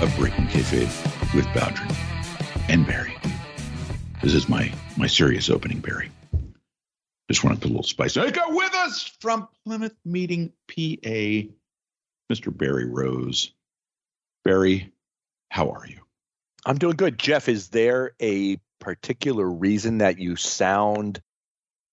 of Breaking Kayfabe with Bowdrin and Barry. This is my my serious opening, Barry. Just want to put a little spice. I got with us from Plymouth Meeting, PA, Mr. Barry Rose. Barry, how are you? I'm doing good. Jeff, is there a particular reason that you sound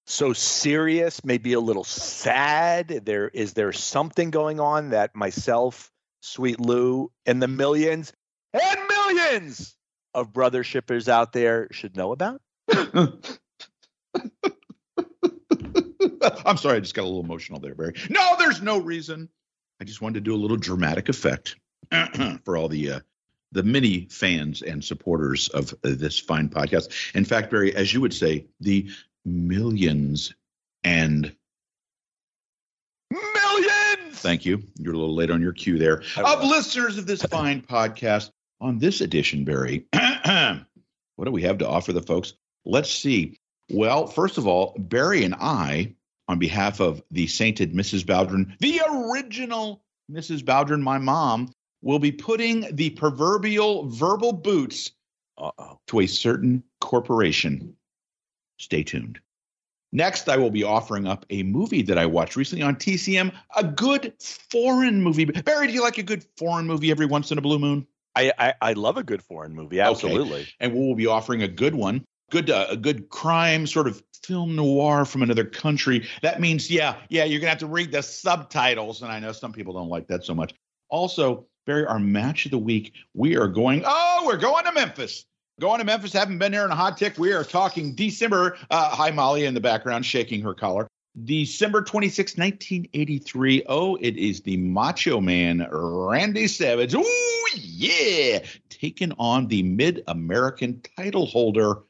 so serious, maybe a little sad? There is there something going on that myself, Sweet Lou, and the millions and millions of brother shippers out there should know about? I'm sorry, I just got a little emotional there, Barry. No, there's no reason. I just wanted to do a little dramatic effect for all the uh, the many fans and supporters of this fine podcast. In fact, Barry, as you would say, the millions and. Thank you. You're a little late on your cue there. Of listeners of this fine podcast on this edition, Barry. what do we have to offer the folks? Let's see. Well, first of all, Barry and I, on behalf of the sainted Mrs. Bowdrin, the original Mrs. Bowdrin, my mom, will be putting the proverbial verbal boots Uh-oh. to a certain corporation. Stay tuned. Next, I will be offering up a movie that I watched recently on TCM, a good foreign movie. Barry, do you like a good foreign movie every once in a blue moon? I, I, I love a good foreign movie, absolutely. Okay. And we'll be offering a good one, good uh, a good crime sort of film noir from another country. That means, yeah, yeah, you're gonna have to read the subtitles, and I know some people don't like that so much. Also, Barry, our match of the week, we are going. Oh, we're going to Memphis. Going to Memphis. Haven't been there in a hot tick. We are talking December. Uh, hi, Molly, in the background, shaking her collar. December 26, 1983. Oh, it is the Macho Man, Randy Savage. Oh, yeah. Taking on the Mid American title holder.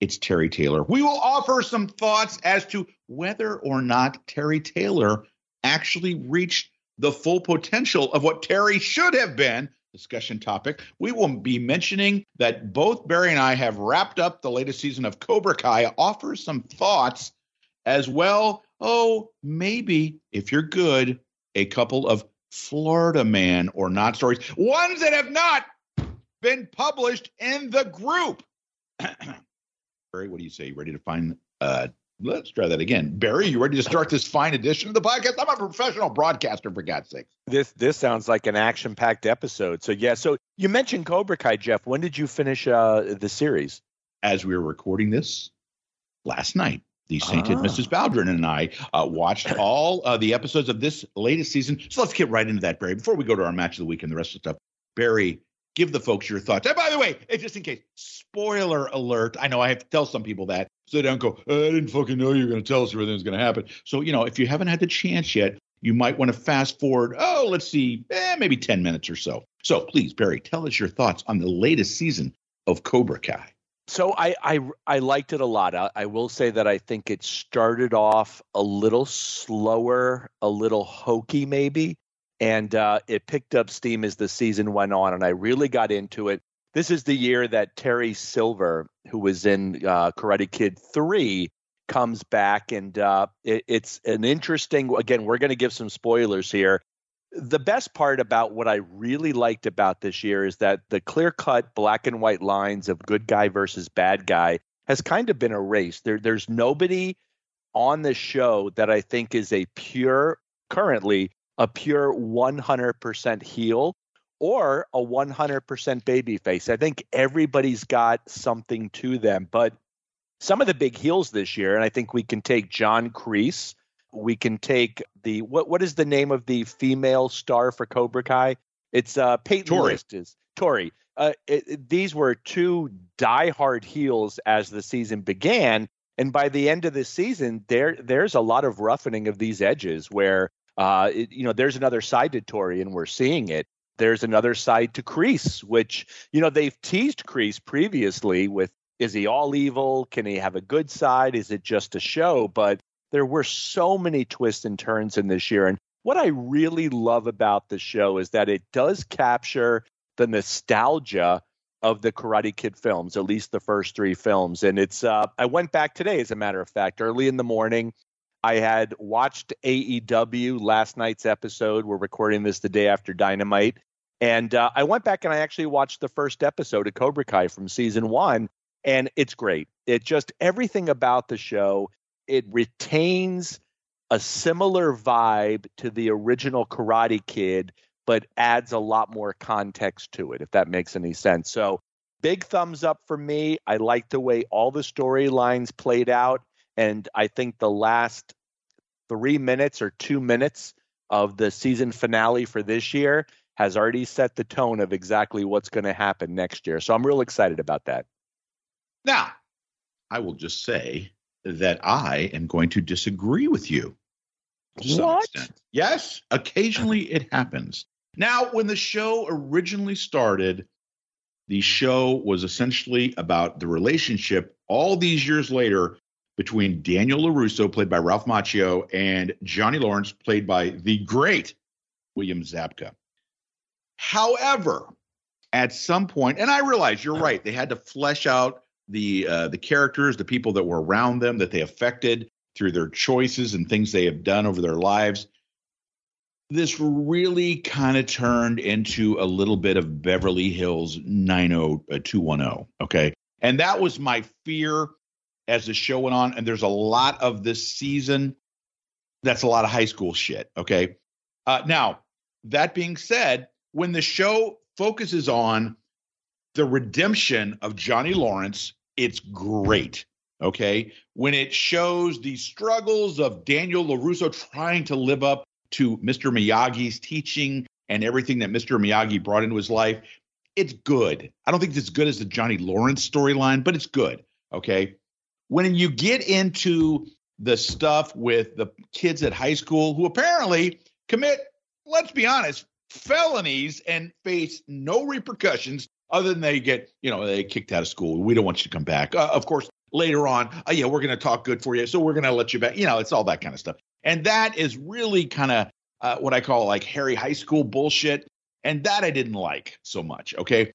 It's Terry Taylor. We will offer some thoughts as to whether or not Terry Taylor actually reached the full potential of what Terry should have been. Discussion topic. We will be mentioning that both Barry and I have wrapped up the latest season of Cobra Kai, offer some thoughts as well. Oh, maybe if you're good, a couple of Florida man or not stories, ones that have not been published in the group. Barry, what do you say? You ready to find uh, Let's try that again. Barry, you ready to start this fine edition of the podcast? I'm a professional broadcaster, for God's sake. This this sounds like an action packed episode. So yeah, so you mentioned Cobra Kai, Jeff. When did you finish uh, the series? As we were recording this last night, the sainted ah. Mrs. Bowdrin and I uh, watched all uh, the episodes of this latest season. So let's get right into that, Barry. Before we go to our match of the week and the rest of the stuff, Barry, give the folks your thoughts. And by the way, just in case, spoiler alert. I know I have to tell some people that they don't go, I didn't fucking know you were going to tell us everything's going to happen. So, you know, if you haven't had the chance yet, you might want to fast forward, oh, let's see, eh, maybe 10 minutes or so. So please, Barry, tell us your thoughts on the latest season of Cobra Kai. So I I, I liked it a lot. I, I, will say that I think it started off a little slower, a little hokey maybe, and uh, it picked up steam as the season went on, and I really got into it this is the year that Terry Silver, who was in uh, Karate Kid 3, comes back. And uh, it, it's an interesting, again, we're going to give some spoilers here. The best part about what I really liked about this year is that the clear cut black and white lines of good guy versus bad guy has kind of been erased. There, there's nobody on the show that I think is a pure, currently, a pure 100% heel or a 100% baby face. I think everybody's got something to them, but some of the big heels this year, and I think we can take John Kreese. We can take the what what is the name of the female star for Cobra Kai? It's uh Peyton Tori. List is Tori. Uh, it, it, these were two diehard heels as the season began, and by the end of the season, there there's a lot of roughening of these edges where uh, it, you know there's another side to Tori, and we're seeing it there's another side to Kreese, which, you know, they've teased Kreese previously with is he all evil? Can he have a good side? Is it just a show? But there were so many twists and turns in this year. And what I really love about the show is that it does capture the nostalgia of the Karate Kid films, at least the first three films. And it's, uh, I went back today, as a matter of fact, early in the morning. I had watched AEW last night's episode. We're recording this the day after Dynamite. And uh, I went back and I actually watched the first episode of Cobra Kai from season one, and it's great. It just everything about the show it retains a similar vibe to the original Karate Kid, but adds a lot more context to it, if that makes any sense. So, big thumbs up for me. I like the way all the storylines played out. And I think the last three minutes or two minutes of the season finale for this year has already set the tone of exactly what's going to happen next year. So I'm real excited about that. Now, I will just say that I am going to disagree with you. What? Yes, occasionally it happens. Now, when the show originally started, the show was essentially about the relationship all these years later between Daniel LaRusso, played by Ralph Macchio, and Johnny Lawrence, played by the great William Zabka. However, at some point, and I realize you're right, they had to flesh out the uh, the characters, the people that were around them that they affected through their choices and things they have done over their lives. This really kind of turned into a little bit of Beverly Hills 90210. Okay. And that was my fear as the show went on. And there's a lot of this season that's a lot of high school shit. Okay. Uh, now, that being said, when the show focuses on the redemption of Johnny Lawrence, it's great. Okay. When it shows the struggles of Daniel LaRusso trying to live up to Mr. Miyagi's teaching and everything that Mr. Miyagi brought into his life, it's good. I don't think it's as good as the Johnny Lawrence storyline, but it's good. Okay. When you get into the stuff with the kids at high school who apparently commit, let's be honest, felonies and face no repercussions other than they get, you know, they kicked out of school. We don't want you to come back. Uh, of course, later on, oh, yeah, we're going to talk good for you. So we're going to let you back. You know, it's all that kind of stuff. And that is really kind of uh, what I call like Harry High School bullshit. And that I didn't like so much. Okay.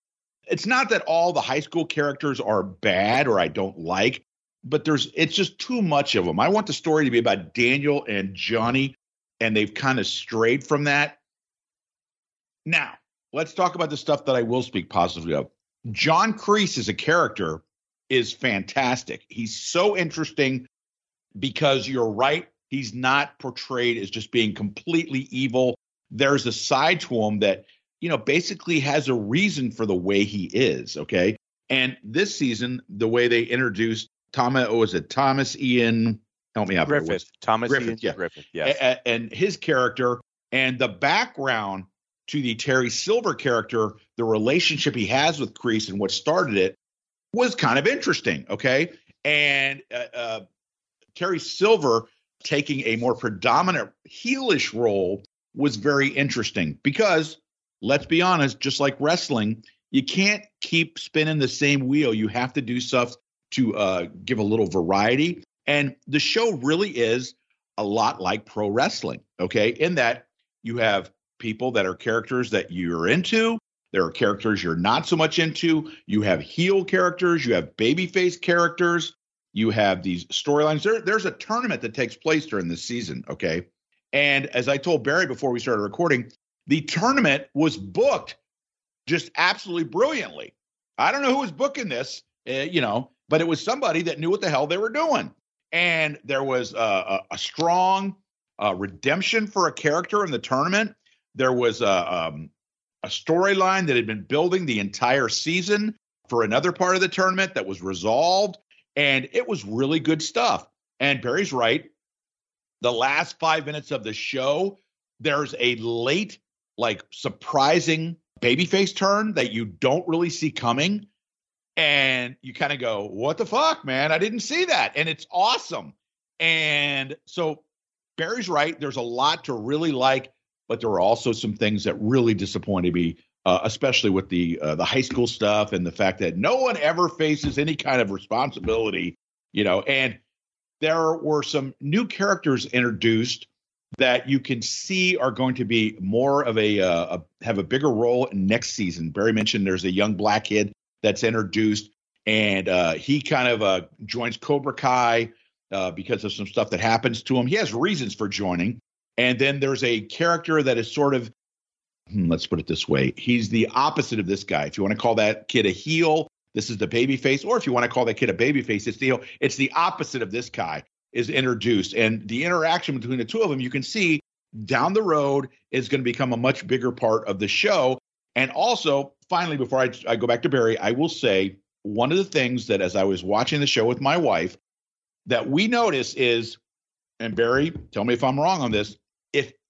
It's not that all the high school characters are bad or I don't like, but there's, it's just too much of them. I want the story to be about Daniel and Johnny, and they've kind of strayed from that. Now, let's talk about the stuff that I will speak positively of. John Kreese as a character is fantastic. He's so interesting because you're right. He's not portrayed as just being completely evil. There's a side to him that, you know, basically has a reason for the way he is. Okay. And this season, the way they introduced Thomas, oh, was it Thomas Ian? Help me out. Griffith. Thomas Griffith, Ian yeah. Griffith. Yes. A- and his character and the background to the Terry Silver character, the relationship he has with Kreese and what started it was kind of interesting. Okay. And uh, uh, Terry Silver taking a more predominant heelish role was very interesting because let's be honest, just like wrestling, you can't keep spinning the same wheel. You have to do stuff to uh, give a little variety. And the show really is a lot like pro wrestling, okay, in that you have people that are characters that you're into. There are characters you're not so much into. You have heel characters, you have babyface characters, you have these storylines. There, there's a tournament that takes place during this season, okay? And as I told Barry before we started recording, the tournament was booked just absolutely brilliantly. I don't know who was booking this, uh, you know, but it was somebody that knew what the hell they were doing. And there was a, a, a strong uh, redemption for a character in the tournament. There was a, um, a storyline that had been building the entire season for another part of the tournament that was resolved. And it was really good stuff. And Barry's right. The last five minutes of the show, there's a late, like surprising babyface turn that you don't really see coming. And you kind of go, what the fuck, man? I didn't see that. And it's awesome. And so Barry's right. There's a lot to really like but there were also some things that really disappointed me, uh, especially with the uh, the high school stuff and the fact that no one ever faces any kind of responsibility, you know. And there were some new characters introduced that you can see are going to be more of a, uh, a have a bigger role next season. Barry mentioned there's a young black kid that's introduced, and uh, he kind of uh, joins Cobra Kai uh, because of some stuff that happens to him. He has reasons for joining, and then there's a character that is sort of hmm, let's put it this way. He's the opposite of this guy. If you want to call that kid a heel, this is the baby face. Or if you want to call that kid a baby face, it's the. It's the opposite of this guy is introduced. And the interaction between the two of them, you can see down the road is going to become a much bigger part of the show. And also, finally, before I, I go back to Barry, I will say one of the things that as I was watching the show with my wife, that we notice is, and Barry, tell me if I'm wrong on this,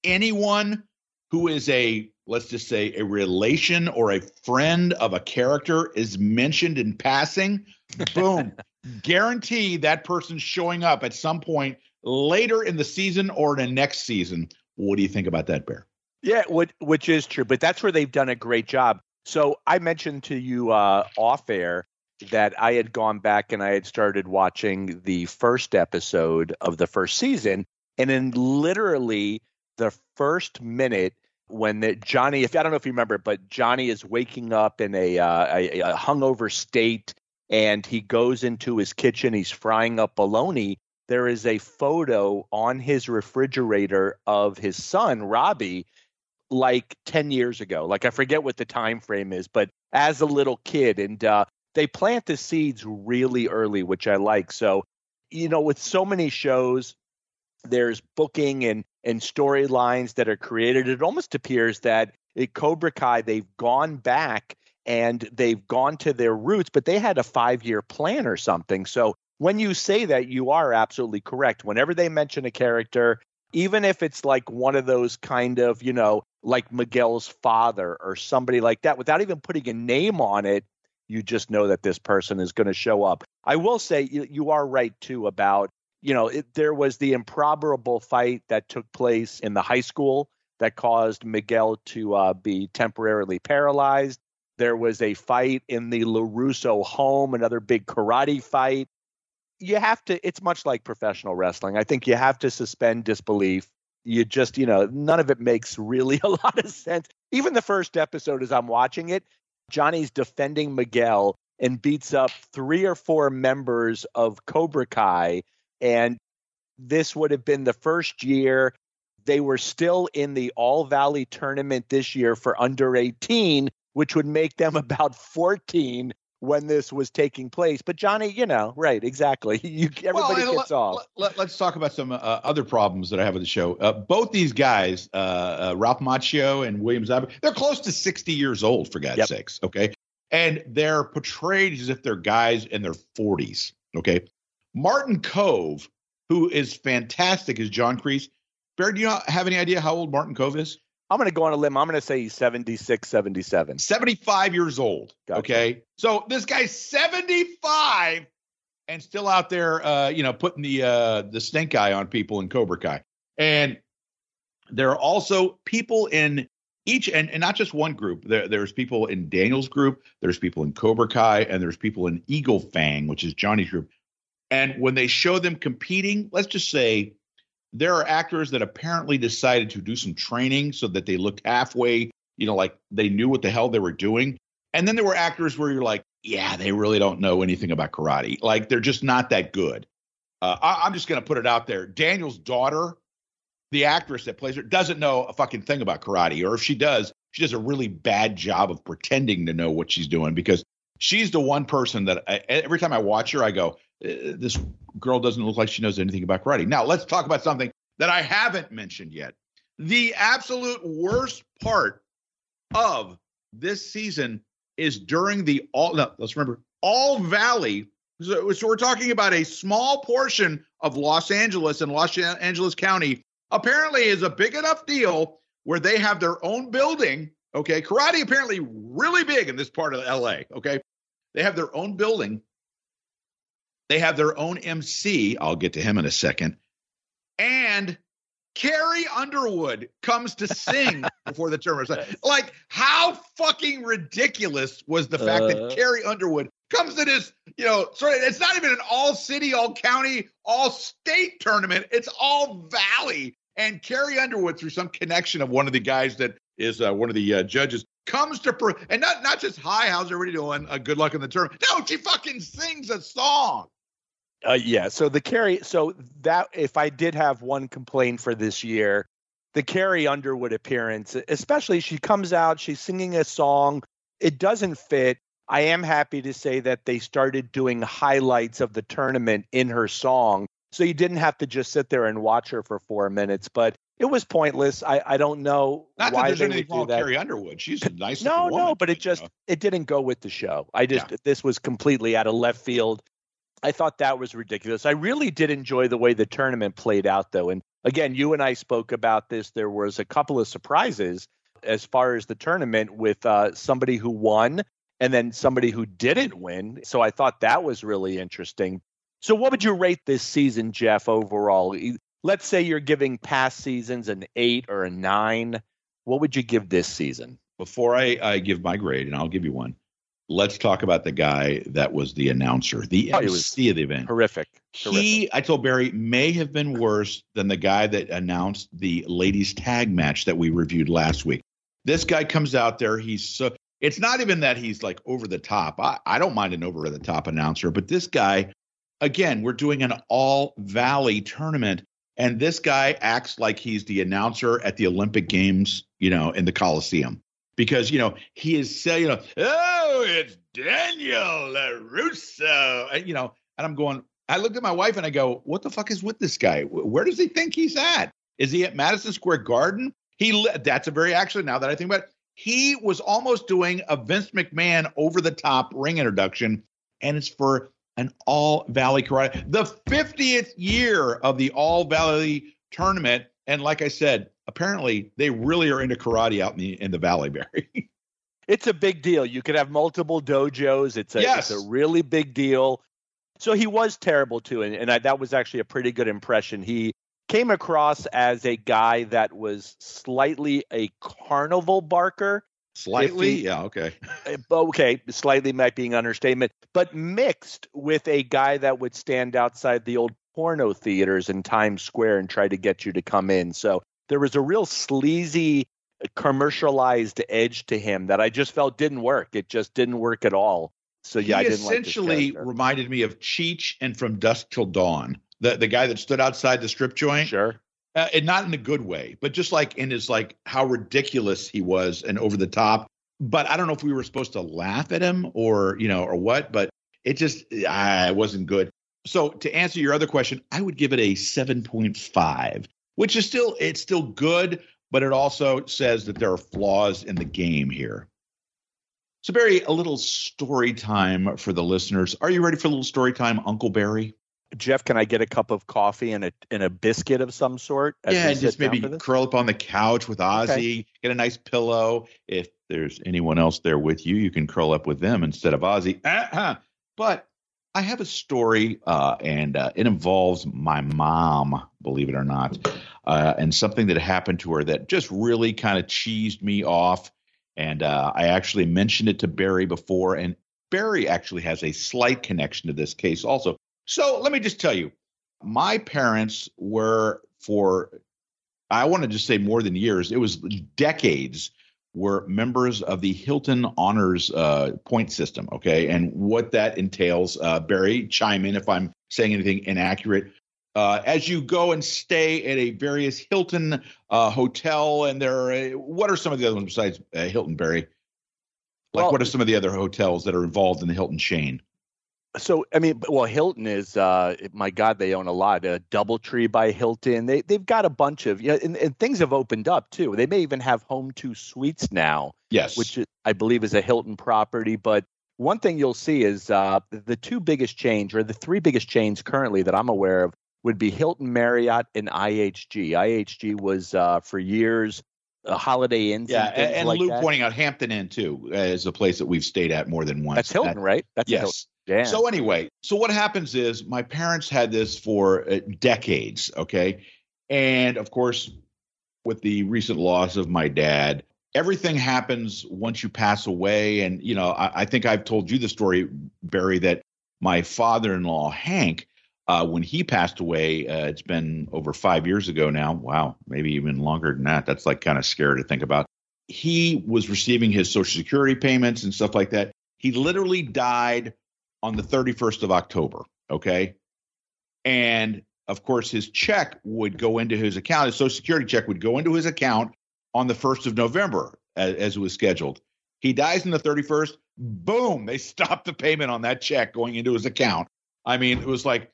anyone who is a let's just say a relation or a friend of a character is mentioned in passing, boom, guarantee that person's showing up at some point later in the season or in the next season. What do you think about that, Bear? Yeah, which, which is true, but that's where they've done a great job. So I mentioned to you uh, off air that I had gone back and I had started watching the first episode of the first season, and then literally the first minute when the, Johnny, if I don't know if you remember, but Johnny is waking up in a, uh, a, a hungover state, and he goes into his kitchen. He's frying up bologna. There is a photo on his refrigerator of his son Robbie, like ten years ago. Like I forget what the time frame is, but as a little kid, and uh, they plant the seeds really early, which I like. So, you know, with so many shows, there's booking and and storylines that are created. It almost appears that at Cobra Kai they've gone back and they've gone to their roots, but they had a five year plan or something. So when you say that, you are absolutely correct. Whenever they mention a character, even if it's like one of those kind of, you know, like Miguel's father or somebody like that, without even putting a name on it, you just know that this person is going to show up. I will say you, you are right too about you know, it, there was the improbable fight that took place in the high school that caused Miguel to uh, be temporarily paralyzed. There was a fight in the LaRusso home, another big karate fight. You have to, it's much like professional wrestling. I think you have to suspend disbelief. You just, you know, none of it makes really a lot of sense. Even the first episode, as I'm watching it, Johnny's defending Miguel and beats up three or four members of Cobra Kai and this would have been the first year they were still in the All Valley tournament this year for under 18, which would make them about 14 when this was taking place. But Johnny, you know, right, exactly. You, everybody well, gets let, off. Let, us talk about some uh, other problems that I have with the show. Uh, both these guys, uh, uh Ralph Macchio and William Zabka, they're close to 60 years old, for God's yep. sakes. Okay. And they're portrayed as if they're guys in their 40s. Okay. Martin Kove, who is fantastic as John Kreese. Barry, do you have any idea how old Martin Kove is? I'm going to go on a limb. I'm going to say he's 76, 77. 75 years old. Gotcha. Okay. So this guy's 75 and still out there, uh, you know, putting the uh, the stink eye on people in Cobra Kai. And there are also people in each, and, and not just one group. There, there's people in Daniel's group, there's people in Cobra Kai, and there's people in Eagle Fang, which is Johnny's group. And when they show them competing, let's just say there are actors that apparently decided to do some training so that they looked halfway, you know, like they knew what the hell they were doing. And then there were actors where you're like, yeah, they really don't know anything about karate. Like they're just not that good. Uh, I, I'm just going to put it out there. Daniel's daughter, the actress that plays her, doesn't know a fucking thing about karate. Or if she does, she does a really bad job of pretending to know what she's doing because she's the one person that I, every time I watch her, I go, uh, this girl doesn't look like she knows anything about karate. Now, let's talk about something that I haven't mentioned yet. The absolute worst part of this season is during the all. No, let's remember All Valley. So, so we're talking about a small portion of Los Angeles and Los Angeles County. Apparently, is a big enough deal where they have their own building. Okay, karate apparently really big in this part of LA. Okay, they have their own building they have their own MC. I'll get to him in a second. And Carrie Underwood comes to sing before the tournament. Like, how fucking ridiculous was the fact uh, that Carrie Underwood comes to this, you know, sorry, it's not even an all city, all county, all state tournament. It's all valley. And Carrie Underwood, through some connection of one of the guys that is uh, one of the uh, judges, comes to and not not just hi, how's everybody doing? Uh, good luck in the tournament. No, she fucking sings a song. Uh, yeah. So the carry. So that if I did have one complaint for this year, the Carrie Underwood appearance, especially she comes out, she's singing a song. It doesn't fit. I am happy to say that they started doing highlights of the tournament in her song. So you didn't have to just sit there and watch her for four minutes. But it was pointless. I, I don't know Not why that there's they anything wrong with that. Carrie Underwood. She's a nice No, looking no, but it just know. it didn't go with the show. I just this was completely out of left field. I thought that was ridiculous. I really did enjoy the way the tournament played out though. And again, you and I spoke about this. There was a couple of surprises as far as the tournament with uh, somebody who won and then somebody who didn't win. So I thought that was really interesting. So what would you rate this season, Jeff, overall? Let's say you're giving past seasons an 8 or a 9. What would you give this season? before I, I give my grade, and I'll give you one, let's talk about the guy that was the announcer, the Oh, MC of the event. Horrific. He, I told Barry, may have been worse than the guy that announced the ladies' tag match that we reviewed last week. This guy comes out there. He's so. It's not even that he's like over the top. I, I don't mind an over the top announcer, but this guy, again, we're doing an all valley tournament, and this guy acts like he's the announcer at the Olympic Games, you know, in the Coliseum. Because, you know, he is saying, you know, oh, it's Daniel LaRusso. And, you know, and I'm going, I looked at my wife and I go, what the fuck is with this guy? Where does he think he's at? Is he at Madison Square Garden? He that's a very actually now that I think about it, he was almost doing a Vince McMahon over the top ring introduction, and it's for an All Valley Karate, the 50th year of the All Valley tournament. And like I said, apparently they really are into karate out in the in the Valley, Barry. it's a big deal. You could have multiple dojos. It's a Yes. it's a really big deal. So he was terrible too, and, and I, that was actually a pretty good impression. He came across as a guy that was slightly a carnival barker. Slightly, yeah, okay. Uh, Okay, slightly might be an understatement, but mixed with a guy that would stand outside the old porno theaters in Times Square and try to get you to come in. So there was a real sleazy, commercialized edge to him that I just felt didn't work. It just didn't work at all. So yeah, I he didn't like essentially character. reminded me of Cheech and From Dusk Till Dawn, the the guy that stood outside the strip joint. Sure. Uh, and not in a good way, but just like in his like how ridiculous he was and over the top. But I don't know if we were supposed to laugh at him or you know or what, but it just ah, it wasn't good. So to answer your other question, I would give it a seven point five, which is still it's still good, but it also says that there are flaws in the game here. So Barry, a little story time for the listeners. Are you ready for a little story time, Uncle Barry? Jeff, can I get a cup of coffee and a and a biscuit of some sort? as yeah, and just maybe curl up on the couch with Ozzy, get a nice pillow. If there's anyone else there with you, you can curl up with them instead of Ozzy. Uh-huh. But I have a story, uh, and uh, it involves my mom, believe it or not, uh, and something that happened to her that just really kind of cheesed me off. And uh, I actually mentioned it to Barry before, and Barry actually has a slight connection to this case also. So let me just tell you, my parents were for I want to just say more than years, it was decades were members of the Hilton Honors uh, point system. Okay. And what that entails, uh, Barry, chime in if I'm saying anything inaccurate. Uh, as you go and stay at a various Hilton uh, hotel, and there are, what are some of the other ones besides uh, Hilton, Barry? Like, Well- what are some of the other hotels that are involved in the Hilton chain? So I mean, well, Hilton is uh, my God, they own a lot. Uh, DoubleTree by Hilton. They they've got a bunch of yeah, and, and things have opened up too. They may even have Home Two Suites now, Yes. which I believe is a Hilton property. But one thing you'll see is uh, the two biggest chains, or the three biggest chains currently that I'm aware of, would be Hilton, Marriott, and IHG. IHG was uh, for years uh, Holiday Inns. yeah, and, and, like Lou that. pointing out Hampton Inn too uh, is a place that we've stayed at more than once. That's Hilton, That- right? That's Hilton. yes. So anyway, so what happens is my parents had this for uh, decades, okay? And of course, with the recent loss of my dad, everything happens once you pass away. And, you know, I, I think I've told you the story, Barry, that my father in law, Hank, uh, when he passed away, uh, it's been over five years ago now. Wow, maybe even longer than that. That's like kind of scary to think about. He was receiving his Social Security payments and stuff like that. He literally died on the 31st of October. Okay. And of course, his check would go into his account. His Social Security check would go into his account on the 1st of November, as, as it was scheduled. He dies on the 31st. Boom, they stopped the payment on that check going into his account. I mean, it was like,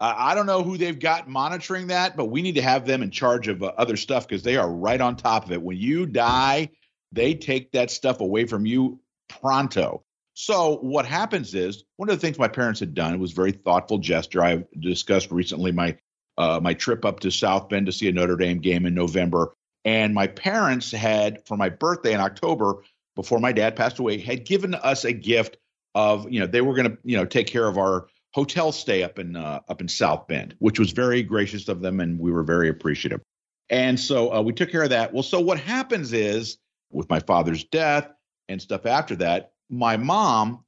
uh, I don't know who they've got monitoring that, but we need to have them in charge of uh, other stuff because they are right on top of it. When you die, they take that stuff away from you pronto. So what happens is one of the things my parents had done was very thoughtful gesture. I've discussed recently my uh, my trip up to South Bend to see a Notre Dame game in November, and my parents had for my birthday in October before my dad passed away had given us a gift of you know they were going to you know take care of our hotel stay up in uh, up in South Bend, which was very gracious of them, and we were very appreciative. And so uh, we took care of that. Well, so what happens is with my father's death and stuff after that, my mom,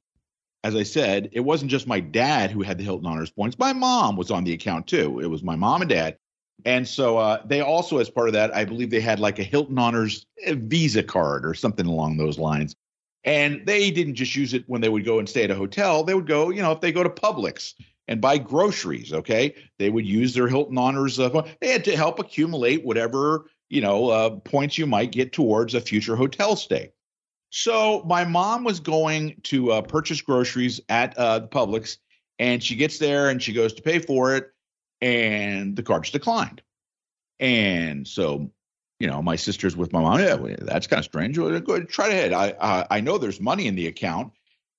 as I said, it wasn't just my dad who had the Hilton Honors points. My mom was on the account too. It was my mom and dad. And so uh, they also, as part of that, I believe they had like a Hilton Honors uh, Visa card or something along those lines. And they didn't just use it when they would go and stay at a hotel. They would go, you know, if they go to Publix and buy groceries, okay, they would use their Hilton Honors. Uh, they had to help accumulate whatever, you know, uh, points you might get towards a future hotel stay. So my mom was going to uh, purchase groceries at uh, the Publix, and she gets there and she goes to pay for it, and the card's declined. And so, you know, my sister's with my mom. Yeah, that's kind of strange. Well, go ahead, try ahead. I, I I know there's money in the account,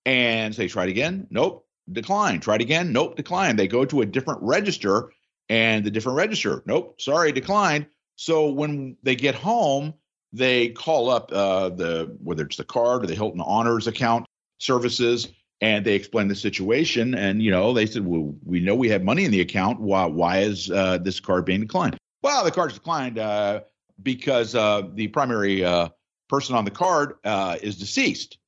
and say try it again. Nope, decline. Try it again. Nope, decline. They go to a different register, and the different register. Nope, sorry, declined. So when they get home they call up uh, the whether it's the card or the Hilton Honors account services, and they explain the situation. And you know, they said, "Well, we know we have money in the account. Why why is uh, this card being declined?" Well, the card's declined uh, because uh, the primary uh, person on the card uh, is deceased.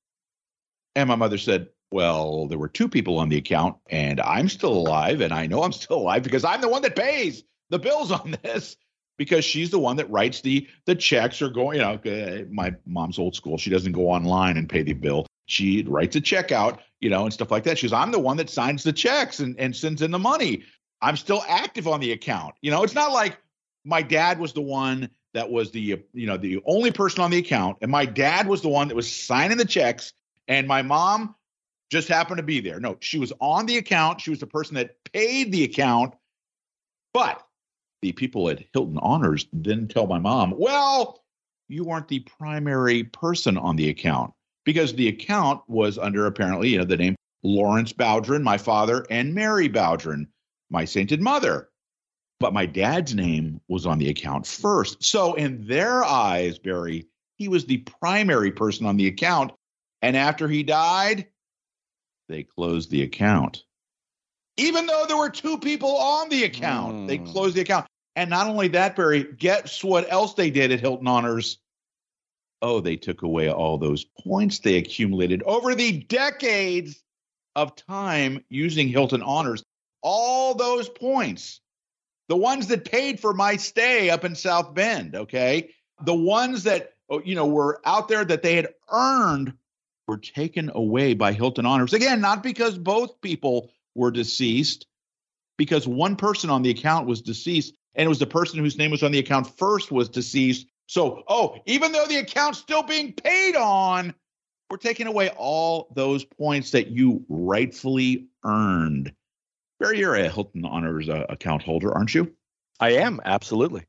And my mother said, "Well, there were two people on the account, and I'm still alive, and I know I'm still alive because I'm the one that pays the bills on this." Because she's the one that writes the the checks or going you know uh, my mom's old school. She doesn't go online and pay the bill. She writes a check out you know and stuff like that. She's i'm the one that signs the checks and, and sends in the money. I'm still active on the account. You know it's not like my dad was the one that was the you know the only person on the account and my dad was the one that was signing the checks and my mom just happened to be there. No she was on the account. She was the person that paid the account. But the people at Hilton Honors then tell my mom, well, you aren't the primary person on the account because the account was under apparently, you know, the name Lawrence Bowdren, my father, and Mary Bowdren, my sainted mother. But my dad's name was on the account first. So in their eyes, Barry, he was the primary person on the account. And after he died, they closed the account even though there were two people on the account. Mm. They hmm. closed the account. And not only that, Barry, guess what else they did at Hilton Honors? Oh, they took away all those points they accumulated over the decades of time using Hilton Honors. All those points, the ones that paid for my stay up in South Bend, okay? The ones that, oh, you know, were out there that they had earned were taken away by Hilton Honors. Again, not because both people were deceased, because one person on the account was deceased, and it was the person whose name was on the account first was deceased. So, oh, even though the account's still being paid on, we're taking away all those points that you rightfully earned. Barry, you're a Hilton Honors uh, account holder, aren't you? I am, absolutely.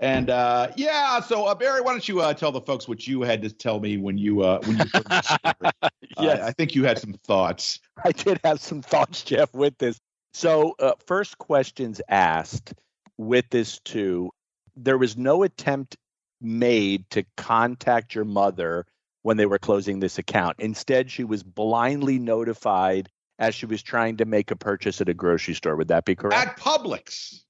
And uh, yeah, so uh, Barry, why don't you uh, tell the folks what you had to tell me when you uh, when you heard this yes. I think you had some thoughts. I did have some thoughts, Jeff, with this. So, uh, first questions asked with this too. There was no attempt made to contact your mother when they were closing this account. Instead, she was blindly notified as she was trying to make a purchase at a grocery store. Would that be correct? At Publix.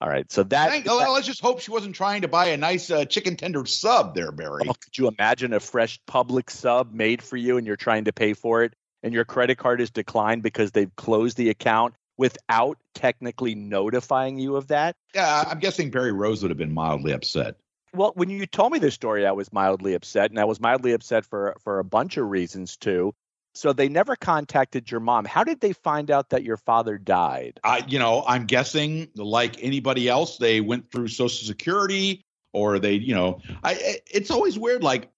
All right, so that, Thank, that let's just hope she wasn't trying to buy a nice uh, chicken tender sub there, Barry. Oh, could you imagine a fresh Publix sub made for you and you're trying to pay for it and your credit card is declined because they've closed the account without technically notifying you of that? Yeah, I'm guessing Barry Rose would have been mildly upset. Well, when you told me this story, I was mildly upset, and I was mildly upset for for a bunch of reasons too. So they never contacted your mom. How did they find out that your father died? I, you know, I'm guessing like anybody else, they went through Social Security or they, you know, I. It's always weird. Like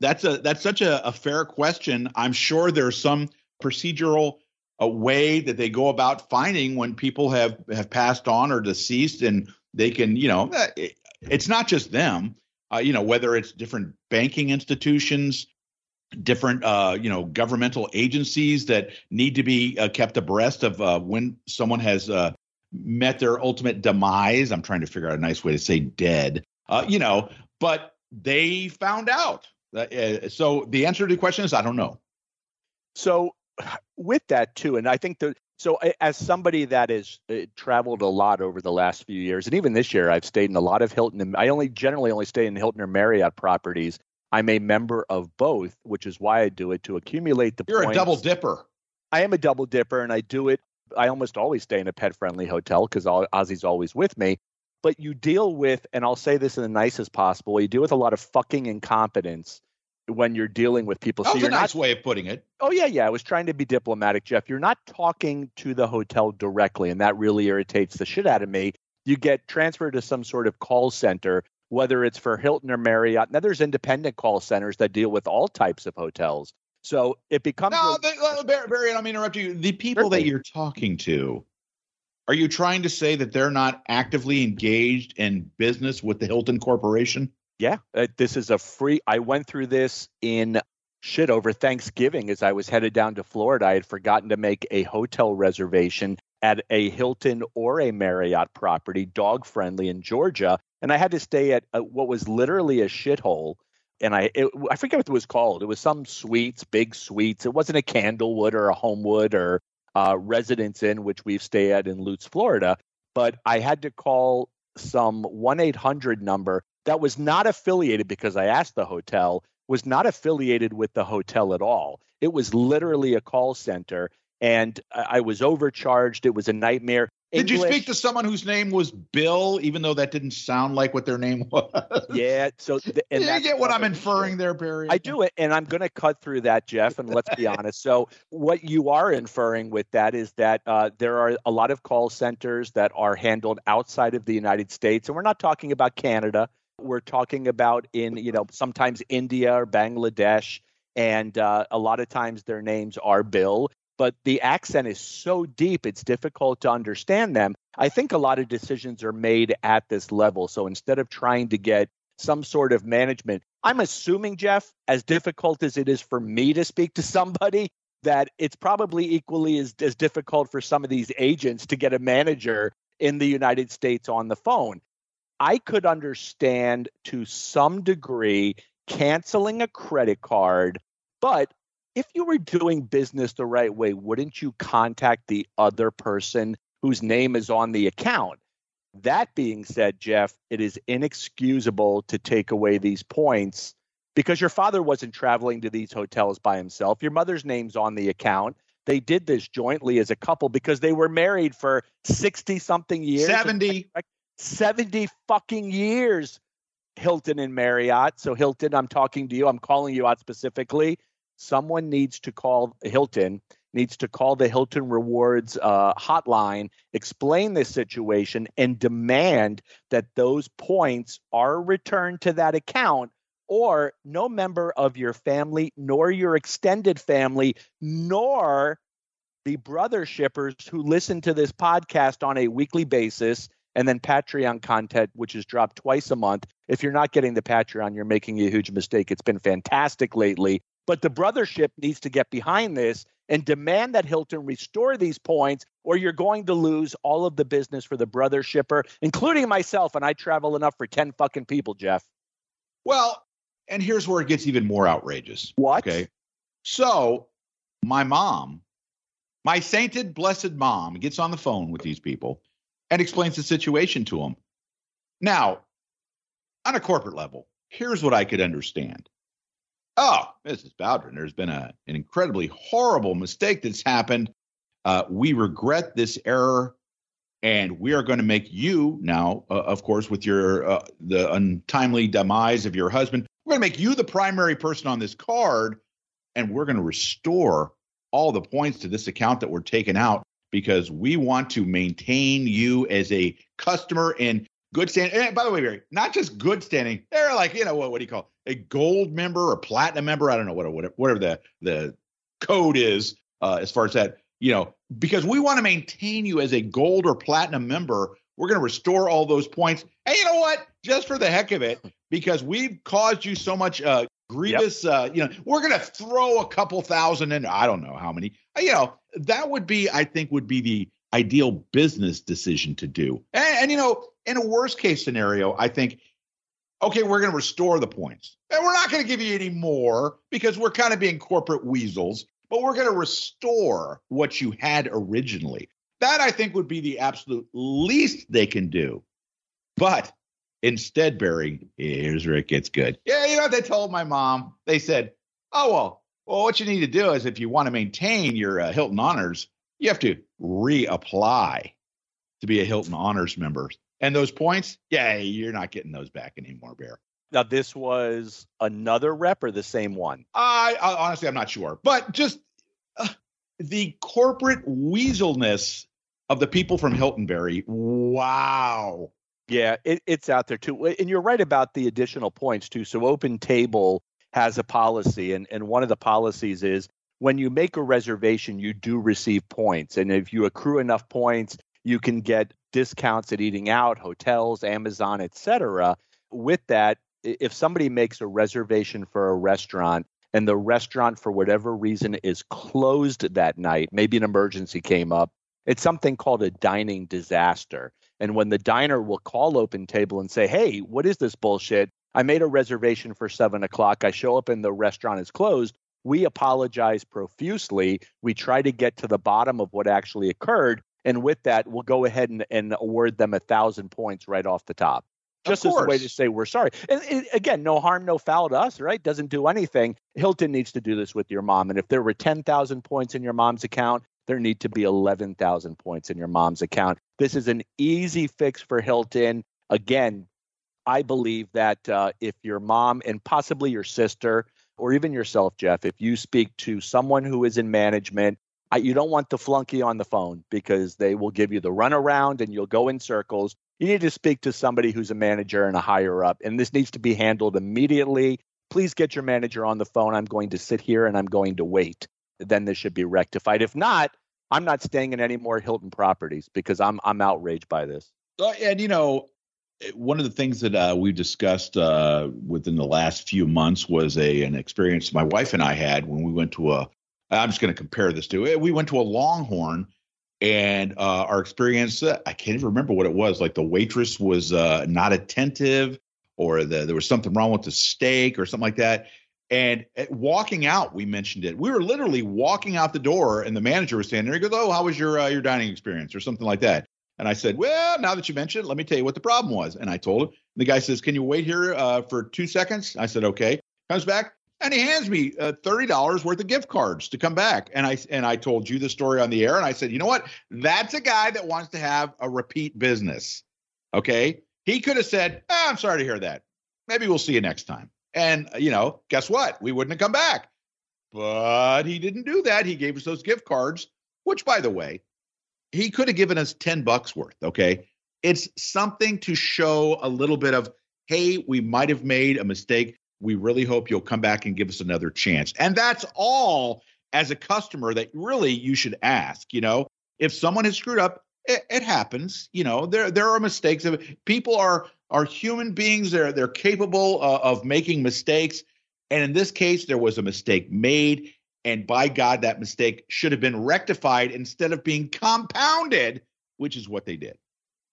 that's a that's such a, a fair question. I'm sure there's some procedural a way that they go about finding when people have have passed on or deceased, and they can, you know, it, it's not just them. Uh, you know, whether it's different banking institutions, different uh, you know governmental agencies that need to be uh, kept abreast of uh, when someone has uh, met their ultimate demise. I'm trying to figure out a nice way to say dead. Uh, you know, but they found out. Uh, so the answer to the question is I don't know. So with that too, and I think that so as somebody that has uh, traveled a lot over the last few years, and even this year, I've stayed in a lot of Hilton. And I only generally only stay in Hilton or Marriott properties. I'm a member of both, which is why I do it to accumulate the. You're points. a double dipper. I am a double dipper, and I do it. I almost always stay in a pet friendly hotel because Ozzy's always with me. But you deal with, and I'll say this in the nicest possible way, you deal with a lot of fucking incompetence when you're dealing with people. That was so a nice not, way of putting it. Oh yeah, yeah. I was trying to be diplomatic, Jeff. You're not talking to the hotel directly, and that really irritates the shit out of me. You get transferred to some sort of call center whether it's for Hilton or Marriott. Now, there's independent call centers that deal with all types of hotels. So it becomes. No, a, but, Barry, Barry, let me interrupt you. The people certainly. that you're talking to, are you trying to say that they're not actively engaged in business with the Hilton Corporation? Yeah, uh, this is a free. I went through this in shit over Thanksgiving as I was headed down to Florida. I had forgotten to make a hotel reservation at a Hilton or a Marriott property, dog friendly in Georgia and I had to stay at a, what was literally a shithole. And I it, I forget what it was called. It was some suites, big suites. It wasn't a Candlewood or a Homewood or uh, Residence Inn, which we've stayed at in Lutz, Florida. But I had to call some one eight hundred number that was not affiliated because I asked the hotel was not affiliated with the hotel at all. It was literally a call center, and I was overcharged. It was a nightmare. Did you speak to someone whose name was Bill, even though that didn't sound like what their name was? Yeah. So, th- and you get what I'm inferring there, Barry? I do it, and I'm going to cut through that, Jeff. And let's be honest. So, what you are inferring with that is that uh, there are a lot of call centers that are handled outside of the United States, and we're not talking about Canada. We're talking about in, you know, sometimes India or Bangladesh, and uh, a lot of times their names are Bill but the accent is so deep it's difficult to understand them. I think a lot of decisions are made at this level. So instead of trying to get some sort of management, I'm assuming, Jeff, as difficult as it is for me to speak to somebody, that it's probably equally as, as difficult for some of these agents to get a manager in the United States on the phone. I could understand to some degree canceling a credit card, but if you were doing business the right way, wouldn't you contact the other person whose name is on the account? That being said, Jeff, it is inexcusable to take away these points because your father wasn't traveling to these hotels by himself. Your mother's name's on the account. They did this jointly as a couple because they were married for 60 something years. 70. 70 fucking years, Hilton and Marriott. So, Hilton, I'm talking to you. I'm calling you out specifically someone needs to call Hilton, needs to call the Hilton Rewards uh, hotline, explain this situation, and demand that those points are returned to that account. Or no member of your family, nor your extended family, nor the brother shippers who listen to this podcast on a weekly basis and then Patreon content, which is dropped twice a month. If you're not getting the Patreon, you're making a huge mistake. It's been fantastic lately. But the brothership needs to get behind this and demand that Hilton restore these points, or you're going to lose all of the business for the brother shipper, including myself. And I travel enough for 10 fucking people, Jeff. Well, and here's where it gets even more outrageous. What? Okay. So my mom, my sainted, blessed mom, gets on the phone with these people and explains the situation to them. Now, on a corporate level, here's what I could understand. Oh, Mrs. Bowdren, there's been a, an incredibly horrible mistake that's happened. Uh, we regret this error, and we are going to make you now, uh, of course, with your uh, the untimely demise of your husband, we're going to make you the primary person on this card, and we're going to restore all the points to this account that were taken out because we want to maintain you as a customer in good standing. And by the way, Barry, not just good standing. They're like, you know, what, what do you call it? a gold member or platinum member? I don't know what whatever, whatever the the code is uh, as far as that. You know, because we want to maintain you as a gold or platinum member. We're going to restore all those points. And you know what? Just for the heck of it, because we've caused you so much uh, grievous, yep. uh, you know, we're going to throw a couple thousand in. I don't know how many. Uh, you know, that would be, I think, would be the ideal business decision to do. And, and you know, in a worst case scenario, I think, okay, we're going to restore the points. And we're not going to give you any more because we're kind of being corporate weasels, but we're going to restore what you had originally. That I think would be the absolute least they can do. But instead, Barry, here's where it gets good. Yeah, you know what they told my mom? They said, oh, well, well, what you need to do is if you want to maintain your uh, Hilton Honors, you have to reapply to be a Hilton Honors member. And those points, yeah, you're not getting those back anymore, Bear. Now, this was another rep or the same one? I, I honestly, I'm not sure, but just uh, the corporate weaselness of the people from Hilton Barry. Wow. Yeah, it, it's out there too. And you're right about the additional points too. So Open Table has a policy, and, and one of the policies is when you make a reservation, you do receive points. And if you accrue enough points, you can get discounts at eating out, hotels, Amazon, etc. With that, if somebody makes a reservation for a restaurant and the restaurant for whatever reason is closed that night, maybe an emergency came up, it's something called a dining disaster. And when the diner will call Open Table and say, "Hey, what is this bullshit? I made a reservation for seven o'clock. I show up and the restaurant is closed." We apologize profusely. We try to get to the bottom of what actually occurred. And with that, we'll go ahead and, and award them a thousand points right off the top. Just as a way to say we're sorry. And, and again, no harm, no foul to us, right? Doesn't do anything. Hilton needs to do this with your mom. And if there were 10,000 points in your mom's account, there need to be 11,000 points in your mom's account. This is an easy fix for Hilton. Again, I believe that uh, if your mom and possibly your sister or even yourself, Jeff, if you speak to someone who is in management, I, you don't want the flunky on the phone because they will give you the runaround and you'll go in circles. You need to speak to somebody who's a manager and a higher up, and this needs to be handled immediately. Please get your manager on the phone. I'm going to sit here and I'm going to wait. Then this should be rectified. If not, I'm not staying in any more Hilton properties because I'm I'm outraged by this. Uh, and you know, one of the things that uh, we discussed uh, within the last few months was a an experience my wife and I had when we went to a. I'm just going to compare this to it. We went to a Longhorn, and uh, our experience. Uh, I can't even remember what it was. Like the waitress was uh, not attentive, or the, there was something wrong with the steak, or something like that. And walking out, we mentioned it. We were literally walking out the door, and the manager was standing there. He goes, "Oh, how was your uh, your dining experience?" or something like that. And I said, "Well, now that you mentioned it, let me tell you what the problem was." And I told him. The guy says, "Can you wait here uh, for two seconds?" I said, "Okay." Comes back and he hands me uh, thirty dollars worth of gift cards to come back. And I and I told you the story on the air, and I said, "You know what? That's a guy that wants to have a repeat business." Okay, he could have said, oh, "I'm sorry to hear that. Maybe we'll see you next time." And, you know, guess what? We wouldn't have come back. But he didn't do that. He gave us those gift cards, which, by the way, he could have given us 10 bucks worth. Okay. It's something to show a little bit of, hey, we might have made a mistake. We really hope you'll come back and give us another chance. And that's all as a customer that really you should ask. You know, if someone has screwed up, it, it happens. You know, there there are mistakes. People are are human beings. They're they're capable uh, of making mistakes. And in this case, there was a mistake made, and by God, that mistake should have been rectified instead of being compounded, which is what they did.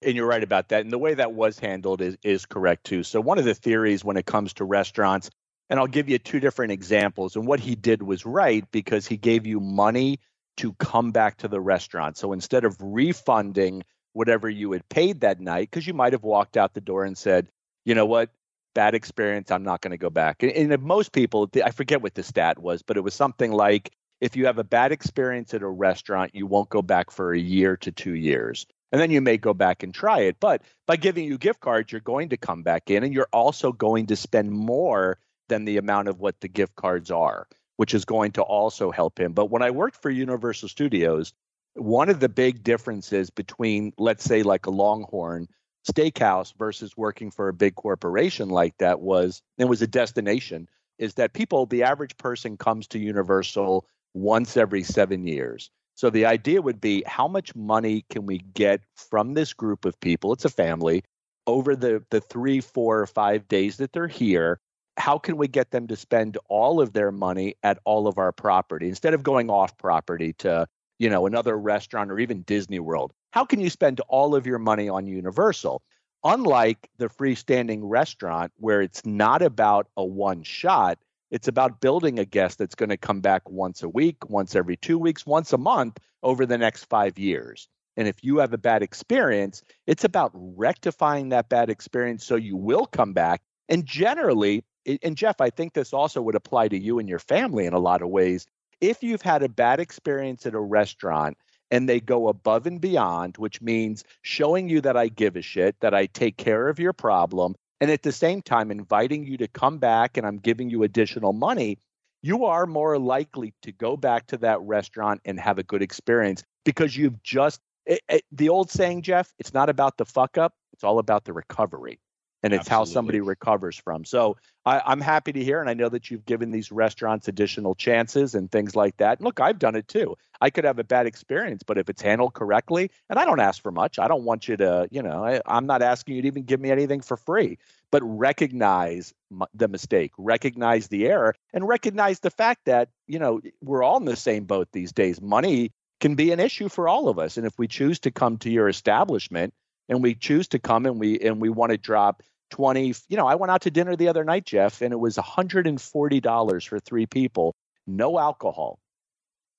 And you're right about that. And the way that was handled is is correct too. So one of the theories when it comes to restaurants, and I'll give you two different examples. And what he did was right because he gave you money to come back to the restaurant. So instead of refunding whatever you had paid that night because you might have walked out the door and said, you know what, bad experience, I'm not going to go back. And, and most people, I forget what the stat was, but it was something like if you have a bad experience at a restaurant, you won't go back for a year to two years. And then you may go back and try it. But by giving you gift cards, you're going to come back in and you're also going to spend more than the amount of what the gift cards are. which is going to also help him. But when I worked for Universal Studios, one of the big differences between, let's say, like a Longhorn steakhouse versus working for a big corporation like that was it was a destination is that people the average person comes to universal once every 7 years. So the idea would be how much money can we get from this group of people it's a family over the the 3 4 or 5 days that they're here? How can we get them to spend all of their money at all of our property instead of going off property to you know another restaurant or even Disney World how can you spend all of your money on Universal? Unlike the freestanding restaurant, where it's not about a one shot, it's about building a guest that's going to come back once a week, once every two weeks, once a month over the next five years. And if you have a bad experience, it's about rectifying that bad experience so you will come back. And generally, and Jeff, I think this also would apply to you and your family in a lot of ways. If you've had a bad experience at a restaurant and they go above and beyond, which means showing you that I give a shit, that I take care of your problem, and at the same time inviting you to come back and I'm giving you additional money, you are more likely to go back to that restaurant and have a good experience because you've just it, it, the old saying, Jeff, it's not about the fuck up, it's all about the recovery and it's Absolutely. how somebody recovers from. So I, am happy to hear, and I know that you've given these restaurants additional chances and things like that. And look, I've done it too. I could have a bad experience, but if it's handled correctly, and I don't ask for much, I don't want you to, you know, I, I'm not asking you to even give me anything for free, but recognize the mistake, recognize the error, and recognize the fact that, you know, we're all in the same boat these days. Money can be an issue for all of us. And if we choose to come to your establishment, and we choose to come and we and we want to drop 20 you know i went out to dinner the other night jeff and it was $140 for three people no alcohol.